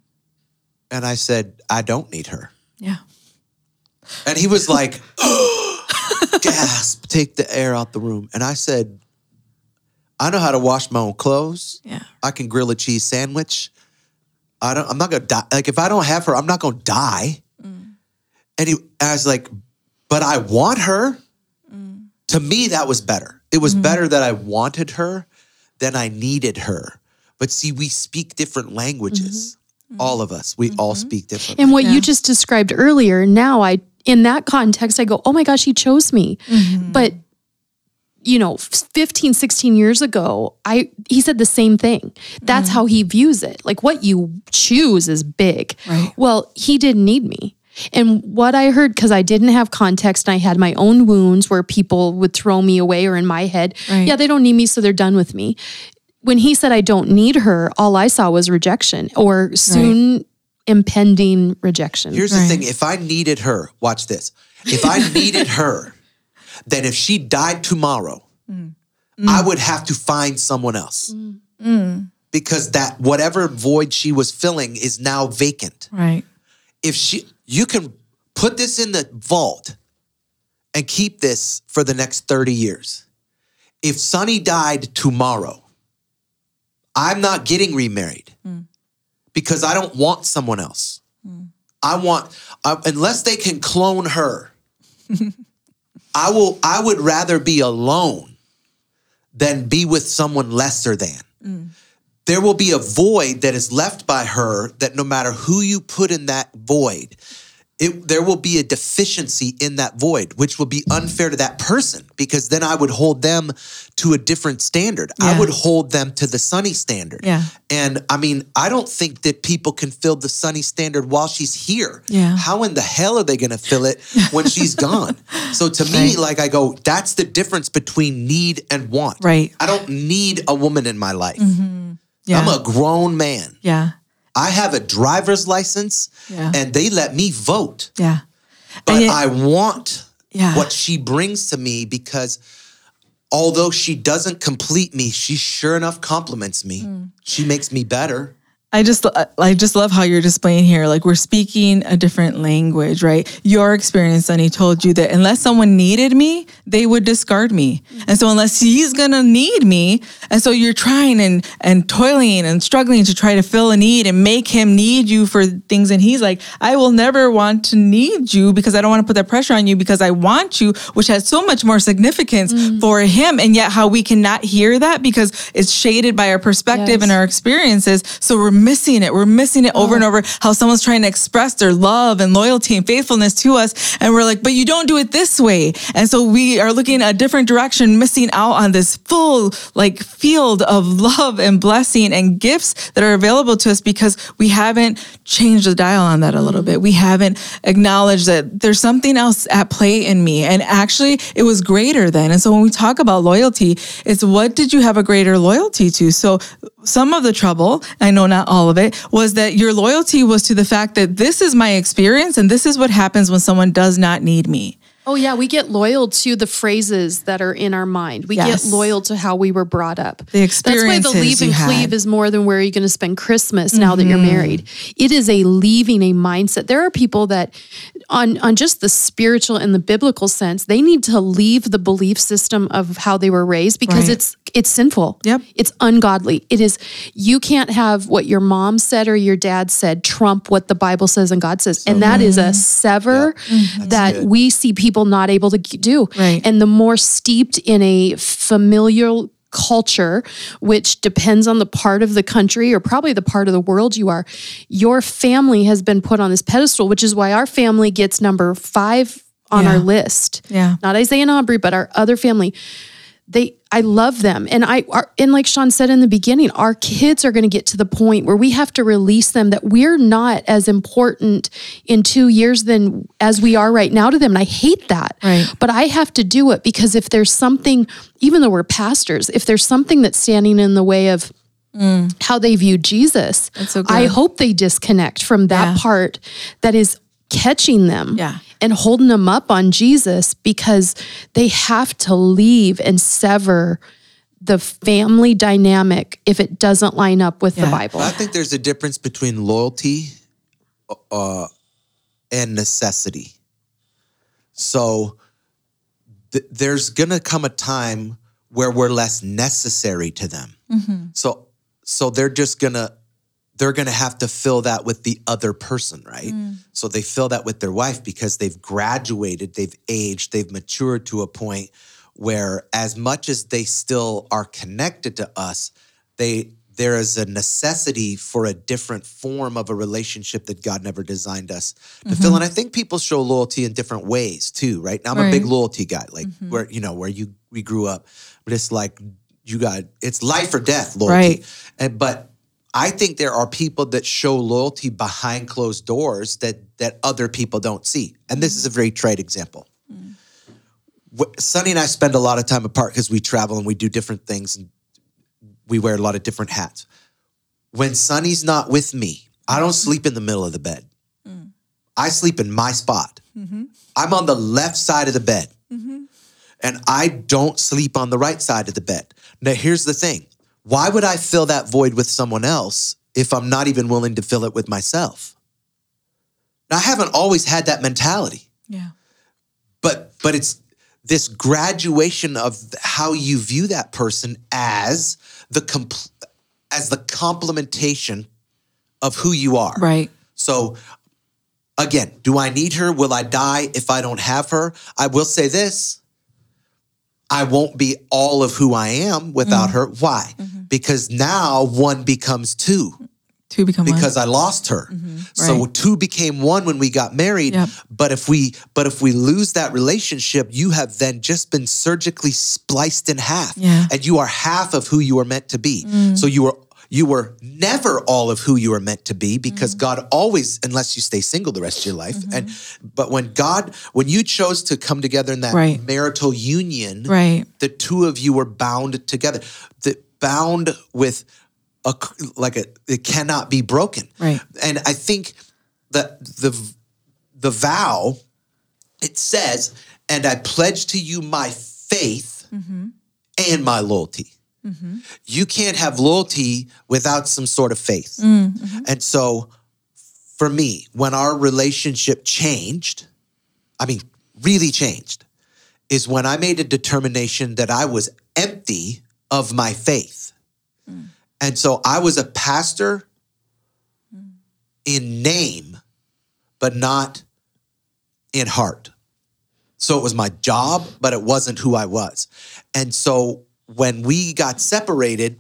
I said, I don't need her. yeah. And he was like, gasp, take the air out the room. And I said, I know how to wash my own clothes. Yeah. I can grill a cheese sandwich. I don't. I'm not gonna die. Like if I don't have her, I'm not gonna die. Mm. And he, I was like, but I want her. Mm. To me, that was better. It was mm-hmm. better that I wanted her than I needed her. But see, we speak different languages. Mm-hmm. Mm-hmm. All of us, we all speak different. And what Yeah. you just described earlier, now I, in that context, I go, oh my gosh, he chose me. Mm-hmm. But, you know, 15, 16 years ago, I, he said the same thing. That's mm-hmm. how he views it. Like what you choose is big. Right. Well, he didn't need me. And what I heard, because I didn't have context and I had my own wounds where people would throw me away or in my head, Right. yeah, they don't need me, so they're done with me. When he said I don't need her, all I saw was rejection or soon impending rejection. Here's the thing: if I needed her, watch this. If I needed her, then if she died tomorrow, mm. I would have to find someone else mm. Mm. because that whatever void she was filling is now vacant. Right. If she, you can put this in the vault and keep this for the next thirty years. If Sonny died tomorrow, I'm not getting remarried because I don't want someone else. I want uh, unless they can clone her. I will. I would rather be alone than be with someone lesser than. There will be a void that is left by her that no matter who you put in that void, it, there will be a deficiency in that void, which will be unfair to that person because then I would hold them to a different standard. I would hold them to the Sonny standard. Yeah. And I mean, I don't think that people can fill the Sonny standard while she's here. Yeah. How in the hell are they going to fill it when she's gone? So to me, Right. like I go, that's the difference between need and want. Right. I don't need a woman in my life. Mm-hmm. Yeah. I'm a grown man. yeah. I have a driver's license Yeah. and they let me vote. Yeah. But I want Yeah. what she brings to me because although she doesn't complete me, she sure enough compliments me. Hmm. She makes me better. I just I just love how you're displaying here. Like we're speaking a different language, right? Your experience, Sonny, told you that unless someone needed me, they would discard me. And so unless he's gonna need me, and so you're trying and and toiling and struggling to try to fill a need and make him need you for things. And he's like, I will never want to need you because I don't want to put that pressure on you because I want you, which has so much more significance mm. for him. And yet how we cannot hear that because it's shaded by our perspective Yes. and our experiences. So missing it. We're missing it over and oh. over how someone's trying to express their love and loyalty and faithfulness to us. And we're like, but you don't do it this way. And so we are looking a different direction, missing out on this full like field of love and blessing and gifts that are available to us because we haven't changed the dial on that a little mm. bit. We haven't acknowledged that there's something else at play in me. And actually it was greater then. And so when we talk about loyalty, it's what did you have a greater loyalty to? So some of the trouble, I know not all of it, was that your loyalty was to the fact that this is my experience and this is what happens when someone does not need me. Oh yeah, we get loyal to the phrases that are in our mind. We Yes. get loyal to how we were brought up. The That's why the experiences leave and cleave had. is more than where are you going to spend Christmas now that you're Mm-hmm. married. It is a leaving a mindset. There are people that on on just the spiritual and the biblical sense, they need to leave the belief system of how they were raised because Right. it's it's sinful. Yep. It's ungodly. It is you can't have what your mom said or your dad said trump what the Bible says and God says. and that is a sever that good. we see people not able to do. Right. And the more steeped in a familial culture, which depends on the part of the country or probably the part of the world you are, your family has been put on this pedestal, which is why our family gets number five on Yeah. our list. Yeah. Not Isaiah and Aubrey, but our other family. They I love them. And I are, and like Shawn said in the beginning, our kids are going to get to the point where we have to release them that we're not as important in 2 years than as we are right now to them. And I hate that. Right. But I have to do it because if there's something even though we're pastors, if there's something that's standing in the way of mm. how they view Jesus, so. I hope they disconnect from that Yeah. part that is catching them Yeah. And holding them up on Jesus because they have to leave and sever the family dynamic if it doesn't line up with the Bible. I think there's a difference between loyalty uh, and necessity. So th- there's going to come a time where we're less necessary to them. So so they're just gonna they're gonna have to fill that with the other person, right? Mm. So they fill that with their wife because they've graduated, they've aged, they've matured to a point where as much as they still are connected to us, they there is a necessity for a different form of a relationship that God never designed us to fill. Mm-hmm. And I think people show loyalty in different ways too, right? Now I'm a big loyalty guy, like mm-hmm. where you know where you we grew up, but it's like you got it's life or death loyalty. Right. And but I think there are people that show loyalty behind closed doors that that other people don't see. And this is a very trite example. Mm. Wh- Sonny and I spend a lot of time apart because we travel and we do different things and we wear a lot of different hats. When Sonny's not with me, I don't sleep in the middle of the bed. Mm. I sleep in my spot. Mm-hmm. I'm on the left side of the bed. Mm-hmm. And I don't sleep on the right side of the bed. Now, here's the thing why would I fill that void with someone else if I'm not even willing to fill it with myself? Now, I haven't always had that mentality Yeah. but but it's this graduation of how you view that person as the compl- as the complementation of who you are. Right. So again, do I need her? Will I die if I don't have her? I will say this. I won't be all of who I am without mm. her. Why? Mm-hmm. Because now one becomes two Two become one. because I lost her. So Mm-hmm. Right. two became one when we got married. Yep. But if we but if we lose that relationship, you have then just been surgically spliced in half. Yeah. Mm. And you are half of who you are meant to be. So you were you were never all of who you were meant to be because Mm. God always, unless you stay single the rest of your life. And but when God, when you chose to come together in that Mm-hmm. Right. marital union, right. the two of you were bound together. The bound with a like a it cannot be broken. Right. And I think that the the vow it says, and I pledge to you my faith mm-hmm. and my loyalty. Mm-hmm. You can't have loyalty without some sort of faith. Mm-hmm. And so for me, when our relationship changed, I mean, really changed, is when I made a determination that I was empty of my faith. Mm. And so I was a pastor mm. in name, but not in heart. So it was my job, but it wasn't who I was. And so when we got separated,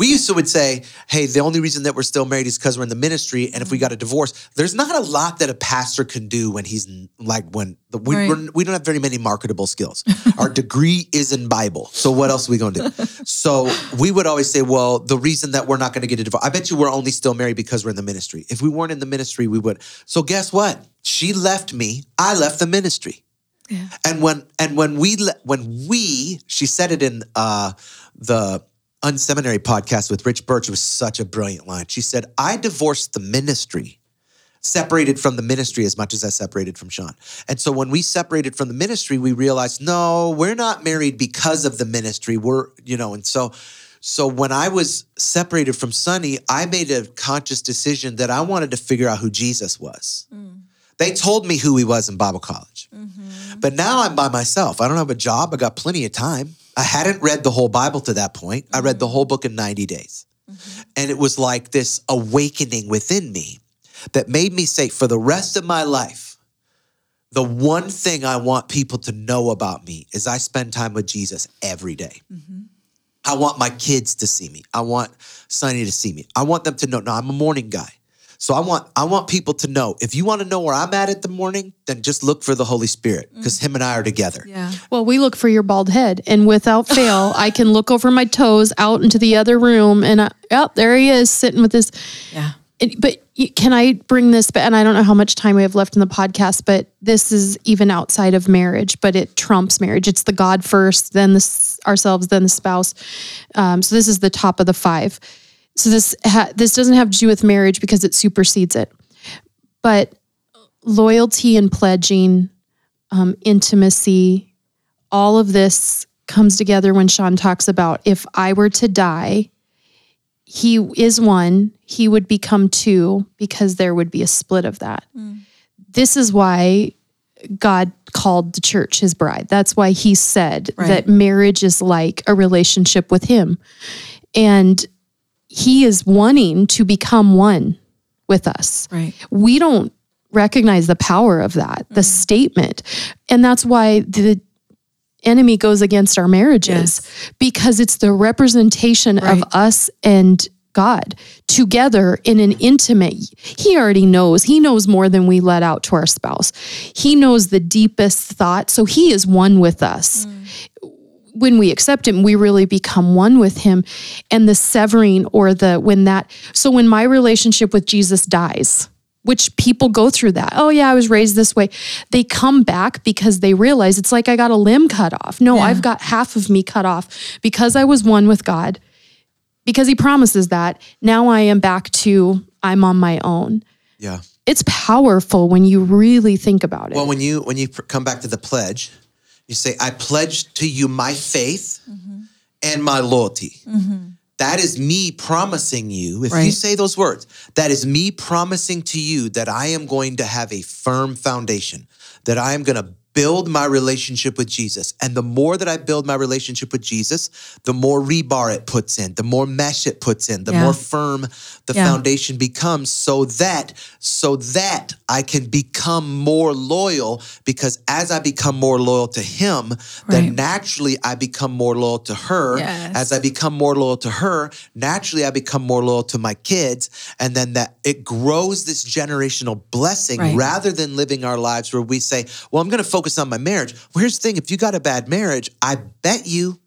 we used to would say, "Hey, the only reason that we're still married is because we're in the ministry, and if we got a divorce, there's not a lot that a pastor can do when he's like when the, we Right. we're, we don't have very many marketable skills. Our degree is in Bible, so what else are we going to do? So we would always say, "Well, the reason that we're not going to get a divorce, I bet you we're only still married because we're in the ministry. If we weren't in the ministry, we would." So guess what? She left me. I left the ministry. Yeah. And when and when we le- when we she said it in uh, the unseminary podcast with Rich Birch was such a brilliant line. She said, "I divorced the ministry." Separated from the ministry as much as I separated from Shawn. And so when we separated from the ministry, we realized, no, we're not married because of the ministry. We're, you know, and so so when I was separated from Sonny, I made a conscious decision that I wanted to figure out who Jesus was. Mm. They told me who he was in Bible college. Mm-hmm. But now I'm by myself. I don't have a job. I got plenty of time. I hadn't read the whole Bible to that point. I read the whole book in 90 days. Mm-hmm. And it was like this awakening within me that made me say, for the rest of my life, the one thing I want people to know about me is I spend time with Jesus every day. Mm-hmm. I want my kids to see me. I want Sonny to see me. I want them to know. No, I'm a morning guy. So I want I want people to know. If you want to know where I'm at at the morning, then just look for the Holy Spirit because Him and I are together. Yeah. Well, we look for your bald head, and without fail, I can look over my toes out into the other room, and I, oh, there he is sitting with this. Yeah. it- But can I bring this? back? And I don't know how much time we have left in the podcast, but this is even outside of marriage, but it trumps marriage. It's the God first, then the ourselves, then the spouse. Um, so this is the top of the five. So this ha- this doesn't have to do with marriage because it supersedes it, but loyalty and pledging, um, intimacy, all of this comes together when Shawn talks about if I were to die, he is one, he would become two because there would be a split of that. This is why God called the church his bride. That's why he said Right. that marriage is like a relationship with him. And he is wanting to become one with us. Right. We don't recognize the power of that, the mm-hmm. statement. And that's why the enemy goes against our marriages because it's the representation Right. of us and God together in an intimate he already knows he knows more than we let out to our spouse he knows the deepest thought so he is one with us mm. When we accept him we really become one with him. And the severing or the when that so when my relationship with Jesus dies which people go through that oh yeah I was raised this way they come back because they realize it's like I got a limb cut off. No Yeah. I've got half of me cut off because I was one with God because he promises that. Now I am back to I'm on my own. Yeah. it's powerful when you really think about it. Well, when you when you come back to the pledge, you say, "I pledge to you my faith and my loyalty." That is me promising you. If you say those words, that is me promising to you that I am going to have a firm foundation, that I am going to build my relationship with Jesus. And the more that I build my relationship with Jesus, the more rebar it puts in, the more mesh it puts in, the Yeah. more firm the Yeah. foundation becomes so that so that I can become more loyal because as I become more loyal to him, Right. then naturally I become more loyal to her. Yes. As I become more loyal to her, naturally I become more loyal to my kids and then that it grows this generational blessing Right. rather than living our lives where we say, "Well, I'm going to focus on my marriage." Well, here's the thing, if you got a bad marriage, I bet you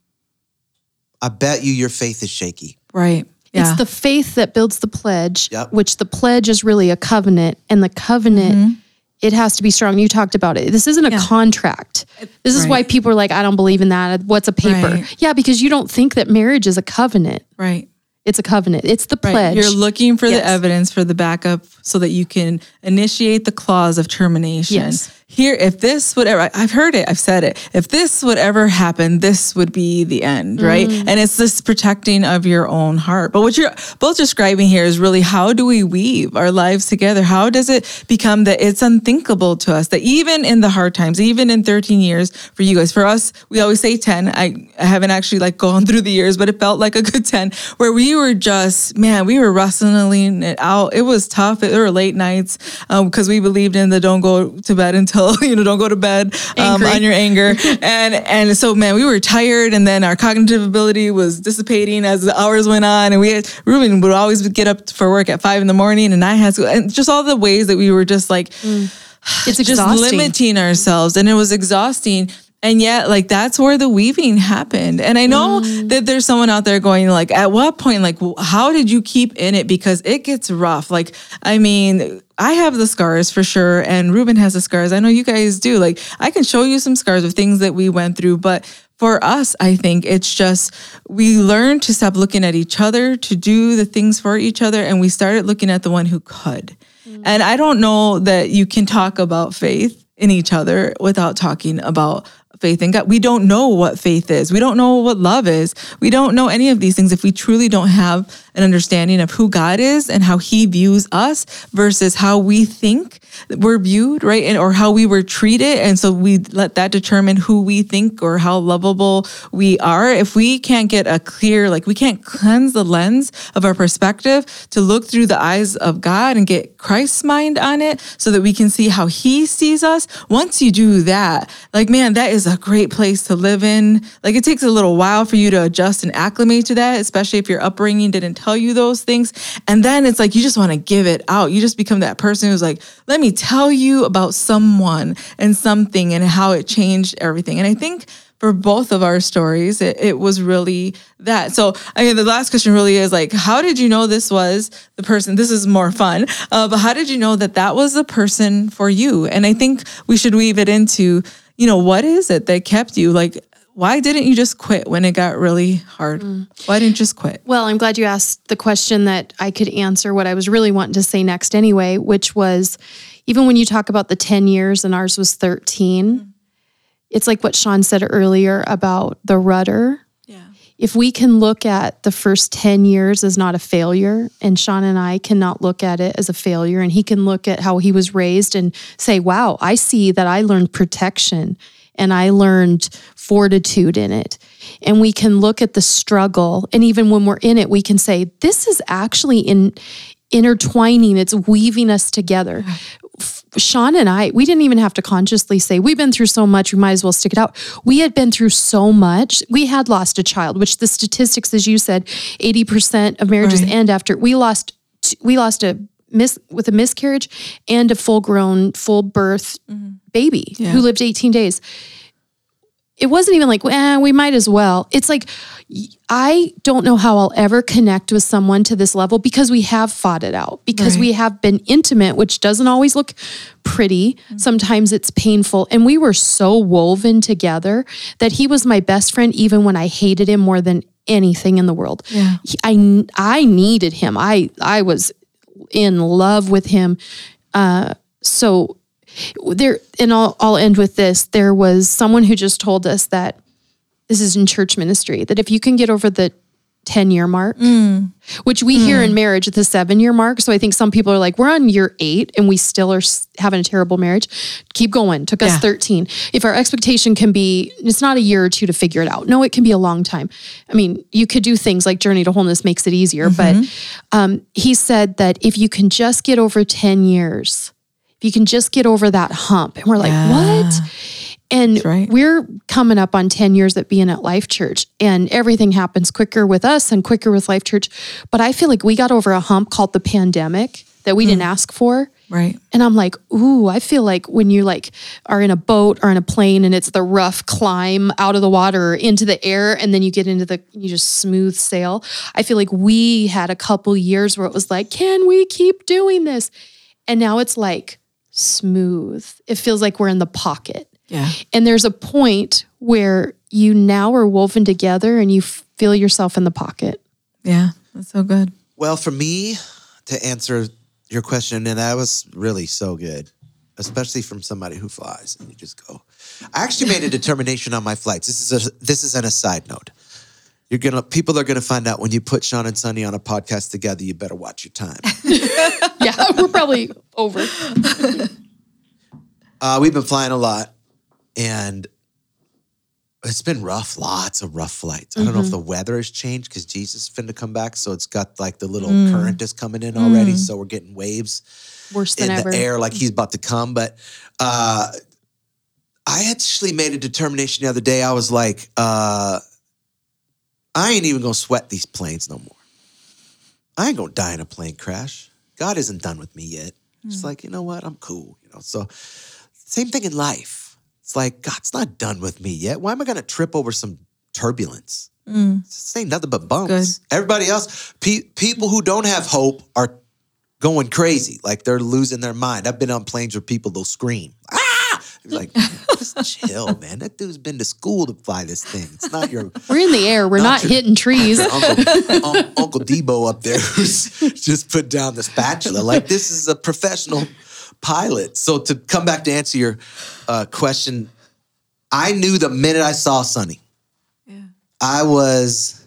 I bet you your faith is shaky. Right. Yeah. It's the faith that builds the pledge, Yep. which the pledge is really a covenant, and the covenant it has to be strong. You talked about it. This isn't a Mm-hmm. Yeah. contract. This is why people are like, I don't believe in that. What's a paper? Right. Yeah, because you don't think that marriage is a covenant. right. It's a covenant. It's the Right. pledge. You're looking for Yes. the evidence for the backup so that you can initiate the clause of termination. Yes. Here, if this would ever, I've heard it, I've said it, if this would ever happen, this would be the end, right? Mm. And it's this protecting of your own heart. But what you're both describing here is really how do we weave our lives together? How does it become that it's unthinkable to us that even in the hard times, even in 13 years for you guys, for us, we always say 10. I, I haven't actually like gone through the years, but it felt like a good 10 where we were just, man, we were wrestling it out. It was tough. It were late nights because we believed in the don't go to bed until, you know, don't go to bed um, on your anger. and, and so, man, we were tired and then our cognitive ability was dissipating as the hours went on. And we had, Ruben would always get up for work at five in the morning and I had to, and just all the ways that we were just like, it's just exhausting. limiting ourselves and it was exhausting and yet like that's where the weaving happened. And i know mm. that there's someone out there going like at what point like how did you keep in it? Because it gets rough. Like i mean i have the scars for sure and ruben has the scars. I know you guys do. Like i can show you some scars of things that we went through but for us, I think it's just we learned to stop looking at each other, to do the things for each other, and we started looking at the one who could. Mm. And I don't know that you can talk about faith in each other without talking about faith in God. We don't know what faith is. We don't know what love is. We don't know any of these things if we truly don't have an understanding of who God is and how he views us versus how we think we're viewed, right? And or how we were treated. And so we let that determine who we think or how lovable we are. If we can't get a clear, like we can't cleanse the lens of our perspective to look through the eyes of God and get Christ's mind on it so that we can see how he sees us. Once you do that, like man, that is a great place to live in. Like it takes a little while for you to adjust and acclimate to that, especially if your upbringing didn't tell you those things. And then it's like you just want to give it out. You just become that person who's like, let me tell you about someone and something and how it changed everything. And I think for both of our stories, it, it was really that. So, I mean, the last question really is like, how did you know this was the person? This is more fun, uh, but how did you know that that was the person for you? And I think we should weave it into, you know, what is it that kept you? Like, why didn't you just quit when it got really hard? Why didn't you just quit? Well, I'm glad you asked the question that I could answer what I was really wanting to say next anyway, which was even when you talk about the 10 years and ours was 13, mm-hmm. it's like what Shawn said earlier about the rudder. Yeah. If we can look at the first 10 years as not a failure, and Shawn and I cannot look at it as a failure, and he can look at how he was raised and say, wow, I see that I learned protection and I learned fortitude in it. and we can look at the struggle and even when we're in it we can say this is actually in intertwining it's weaving us together Shawn and I, we didn't even have to consciously say, we've been through so much, we might as well stick it out. We had been through so much. We had lost a child, which the statistics, as you said, 80% of marriages Right. end after we lost, we lost a miss with a miscarriage and a full grown, full birth baby Yeah. who lived 18 days it wasn't even like, eh, we might as well. It's like, I don't know how I'll ever connect with someone to this level because we have fought it out, because Right. we have been intimate, which doesn't always look pretty. Sometimes it's painful. And we were so woven together that he was my best friend, even when I hated him more than anything in the world. Yeah. He- I, I needed him. I, I was in love with him. Uh, so there and I'll, I'll end with this there was someone who just told us that this is in church ministry that if you can get over the 10 year mark mm. which we hear mm. in marriage at the seven year mark. So i think some people are like we're on year eight and we still are having a terrible marriage. Keep going. Took us Yeah. 13 if our expectation can be it's not a year or two to figure it out. No it can be a long time. I mean you could do things like journey to wholeness makes it easier but mm-hmm. um, he said that if you can just get over 10 years if you can just get over that hump and we're like Yeah. what and right. we're coming up on 10 years at being at Life Church, and everything happens quicker with us and quicker with Life Church. But I feel like we got over a hump called the pandemic that we didn't mm. ask for. Right. And I'm like, ooh, I feel like when you like are in a boat or in a plane and it's the rough climb out of the water or into the air and then you get into the you just smooth sail. I feel like we had a couple years where it was like, can we keep doing this? And now it's like smooth. It feels like we're in the pocket. Yeah. And there's a point where you now are woven together and you feel yourself in the pocket. Yeah. That's so good. Well, for me to answer your question, and that was really so good, especially from somebody who flies and you just go. I actually made a determination on my flights. This is a this is an aside note. You're gonna people are gonna find out when you put Shawn and Sonny on a podcast together. You better watch your time. Yeah, we're probably over. Uh, we've been flying a lot, and it's been rough. Lots of rough flights. I don't know if the weather has changed because Jesus is finna come back, so it's got like the little current is coming in already. So we're getting waves Worse than in ever. the air like he's about to come. But uh, I actually made a determination the other day. I was like, uh, I ain't even gonna sweat these planes no more. I ain't gonna die in a plane crash. God isn't done with me yet. It's like, you know what? I'm cool. You know, so same thing in life. It's like, God's not done with me yet. Why am I gonna trip over some turbulence? This ain't nothing but bumps. Everybody else, pe- people who don't have hope are going crazy. Like they're losing their mind. I've been on planes where people will scream. Ah! Like, just chill, man. That dude's been to school to fly this thing. It's not your We're in the air. We're not, your- hitting trees. Uncle, Un- Uncle Debo up there who's just put down the spatula. Like this is a professional pilot. So to come back to answer your uh, question, I knew the minute I saw Sonny. I was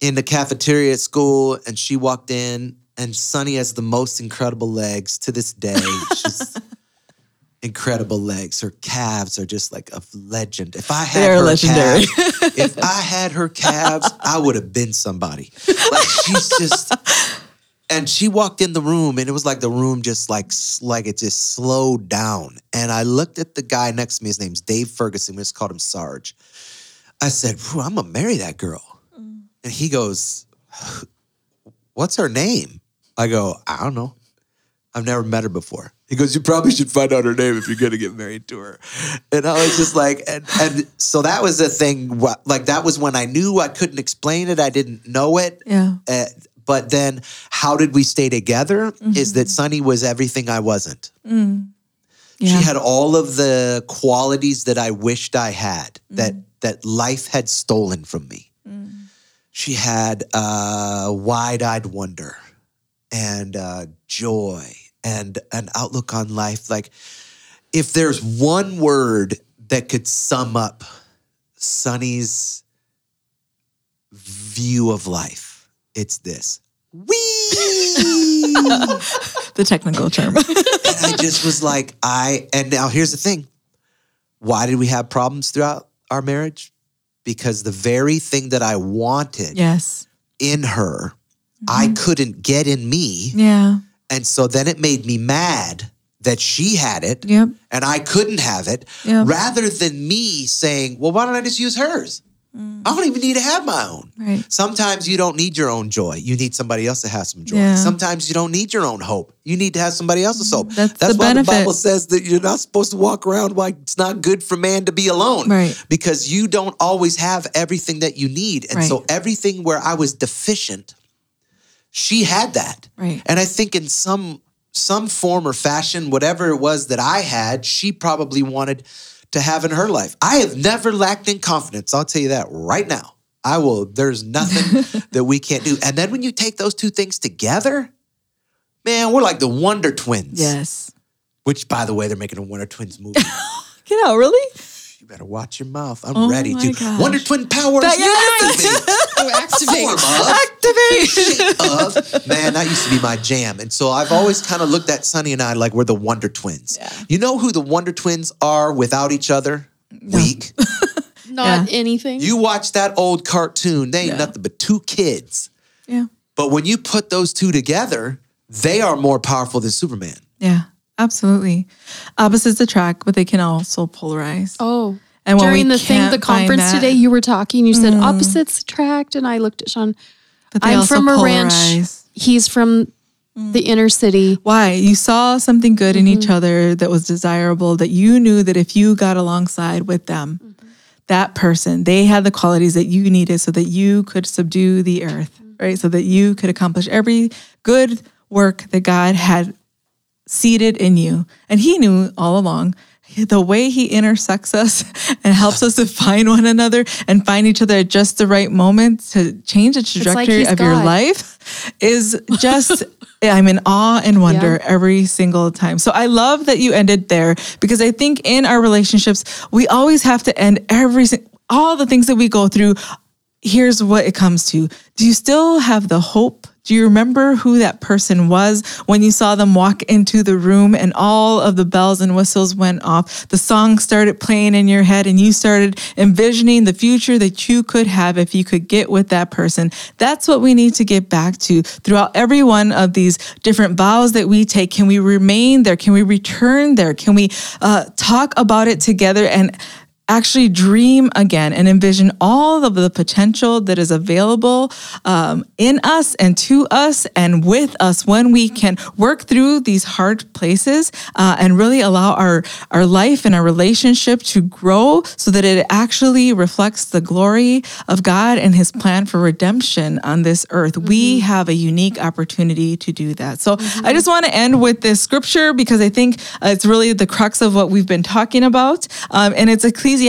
in the cafeteria at school, and she walked in, and Sonny has the most incredible legs to this day. She's incredible legs. Her calves are just like a legend. If I had They're her legendary. calves, if I had her calves, I would have been somebody. Like she's just. And she walked in the room, and it was like the room just like like it just slowed down. And I looked at the guy next to me. His name's Dave Ferguson. We just called him Sarge. I said, "I'm gonna marry that girl." And he goes, "What's her name?" I go, "I don't know. I've never met her before." He goes, "You probably should find out her name if you're gonna get married to her." And I was just like, and and so that was the thing. Like that was when I knew I couldn't explain it. I didn't know it. Yeah. Uh, but then, how did we stay together? Is that Sonny was everything I wasn't. Yeah. She had all of the qualities that I wished I had that that life had stolen from me. She had uh, wide-eyed wonder and uh, joy and an outlook on life. Like, if there's one word that could sum up Sonny's view of life, it's this: wee. the technical term. I just was like, I, and now here's the thing. Why did we have problems throughout our marriage? because the very thing that I wanted Yes. in her, I mm-hmm. couldn't get in me. Yeah. And so then it made me mad that she had it Yep. and I couldn't have it, Yep. rather than me saying, well, why don't I just use hers? I don't even need to have my own. Mm. Right. Sometimes you don't need your own joy. You need somebody else to have some joy. Yeah. Sometimes you don't need your own hope. You need to have somebody else's hope. That's That's the why benefit. the Bible says that you're not supposed to walk around like it's not good for man to be alone. Right. Because you don't always have everything that you need. And Right. so everything where I was deficient, she had that. Right. And I think in some some form or fashion, whatever it was that I had, she probably wanted to have in her life. I have never lacked in confidence. I'll tell you that right now. I will, there's nothing that we can't do. And then when you take those two things together, man, we're like the Wonder Twins. Yes. Which, by the way, they're making a Wonder Twins movie. Get out, really? You better watch your mouth. I'm Oh ready my to. gosh. Wonder Twin powers That- yes. baby. Oh, activate. Form of Activate. of man that used to be my jam and so i've always kind of looked at sonny and i like we're the wonder twins Yeah. you know who the wonder twins are without each other weak Not Yeah. anything. you watch that old cartoon they ain't Yeah. nothing but two kids yeah. but when you put those two together they are more powerful than superman Yeah. Absolutely. Opposites attract, but they can also polarize. oh. And During the thing, the conference Mm. today, you were talking. You said opposites attract, and I looked at Shawn. I'm from a ranch. He's from the inner city. Why? You saw something good in Mm-hmm. each other that was desirable, that you knew that if you got alongside with them, Mm-hmm. that person, they had the qualities that you needed so that you could subdue the earth, Mm-hmm. right? So that you could accomplish every good work that God had seated in you. And He knew all along. The way he intersects us and helps us to find one another and find each other at just the right moment to change the trajectory he's of your life is just I'm in awe and wonder every single time. So I love that you ended there because I think in our relationships we always have to end every all the things that we go through. Here's what it comes to. Do you still have the hope? Do you remember who that person was when you saw them walk into the room and all of the bells and whistles went off? The song started playing in your head and you started envisioning the future that you could have if you could get with that person. That's what we need to get back to throughout every one of these different vows that we take. Can we remain there? Can we return there? Can we uh, talk about it together and actually dream again and envision all of the potential that is available um, in us and to us and with us when we can work through these hard places uh, and really allow our our life and our relationship to grow so that it actually reflects the glory of God and his plan for redemption on this earth. We have a unique opportunity to do that. So I just want to end with this scripture because I think it's really the crux of what we've been talking about um, and it's Ecclesiastes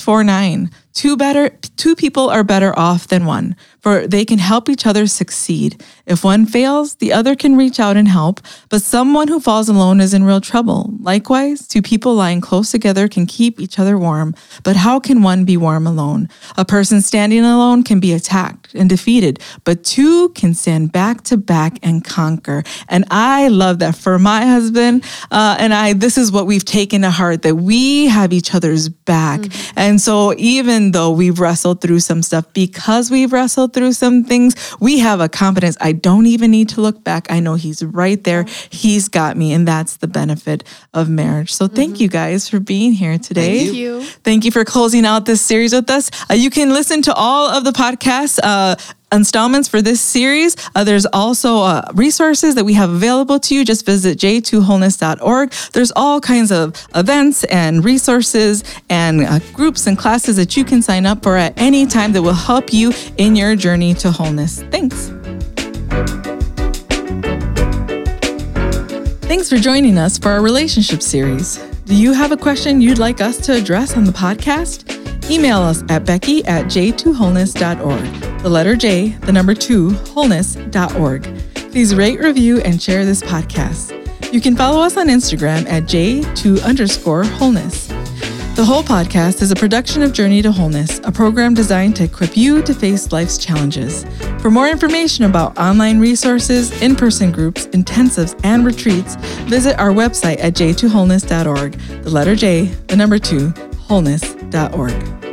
4 9. Two better two people are better off than one, for they can help each other succeed. If one fails, the other can reach out and help, but someone who falls alone is in real trouble. Likewise, two people lying close together can keep each other warm, but how can one be warm alone? A person standing alone can be attacked and defeated, but two can stand back to back and conquer. And I love that for my husband uh, and I. This is what we've taken to heart that we have each other's back, and so even though we've wrestled through some stuff, because we've wrestled through some things, we have a confidence. I don't even need to look back. I know He's right there. He's got me, and that's the benefit of marriage. So thank you guys for being here today. Thank you. Thank you for closing out this series with us. Uh, you can listen to all of the podcasts. Uh, installments for this series. Uh, there's also uh, resources that we have available to you. Just visit j2wholeness.org. There's all kinds of events and resources and uh, groups and classes that you can sign up for at any time that will help you in your journey to wholeness. Thanks. Thanks for joining us for our relationship series. Do you have a question you'd like us to address on the podcast? Email us at becky at j2wholeness.org. The letter J, the number two, wholeness.org. Please rate, review, and share this podcast. You can follow us on Instagram at j2 underscore wholeness. The whole podcast is a production of Journey to Wholeness, a program designed to equip you to face life's challenges. For more information about online resources, in person groups, intensives, and retreats, visit our website at j2wholeness.org. The letter J, the number two, wholeness.org.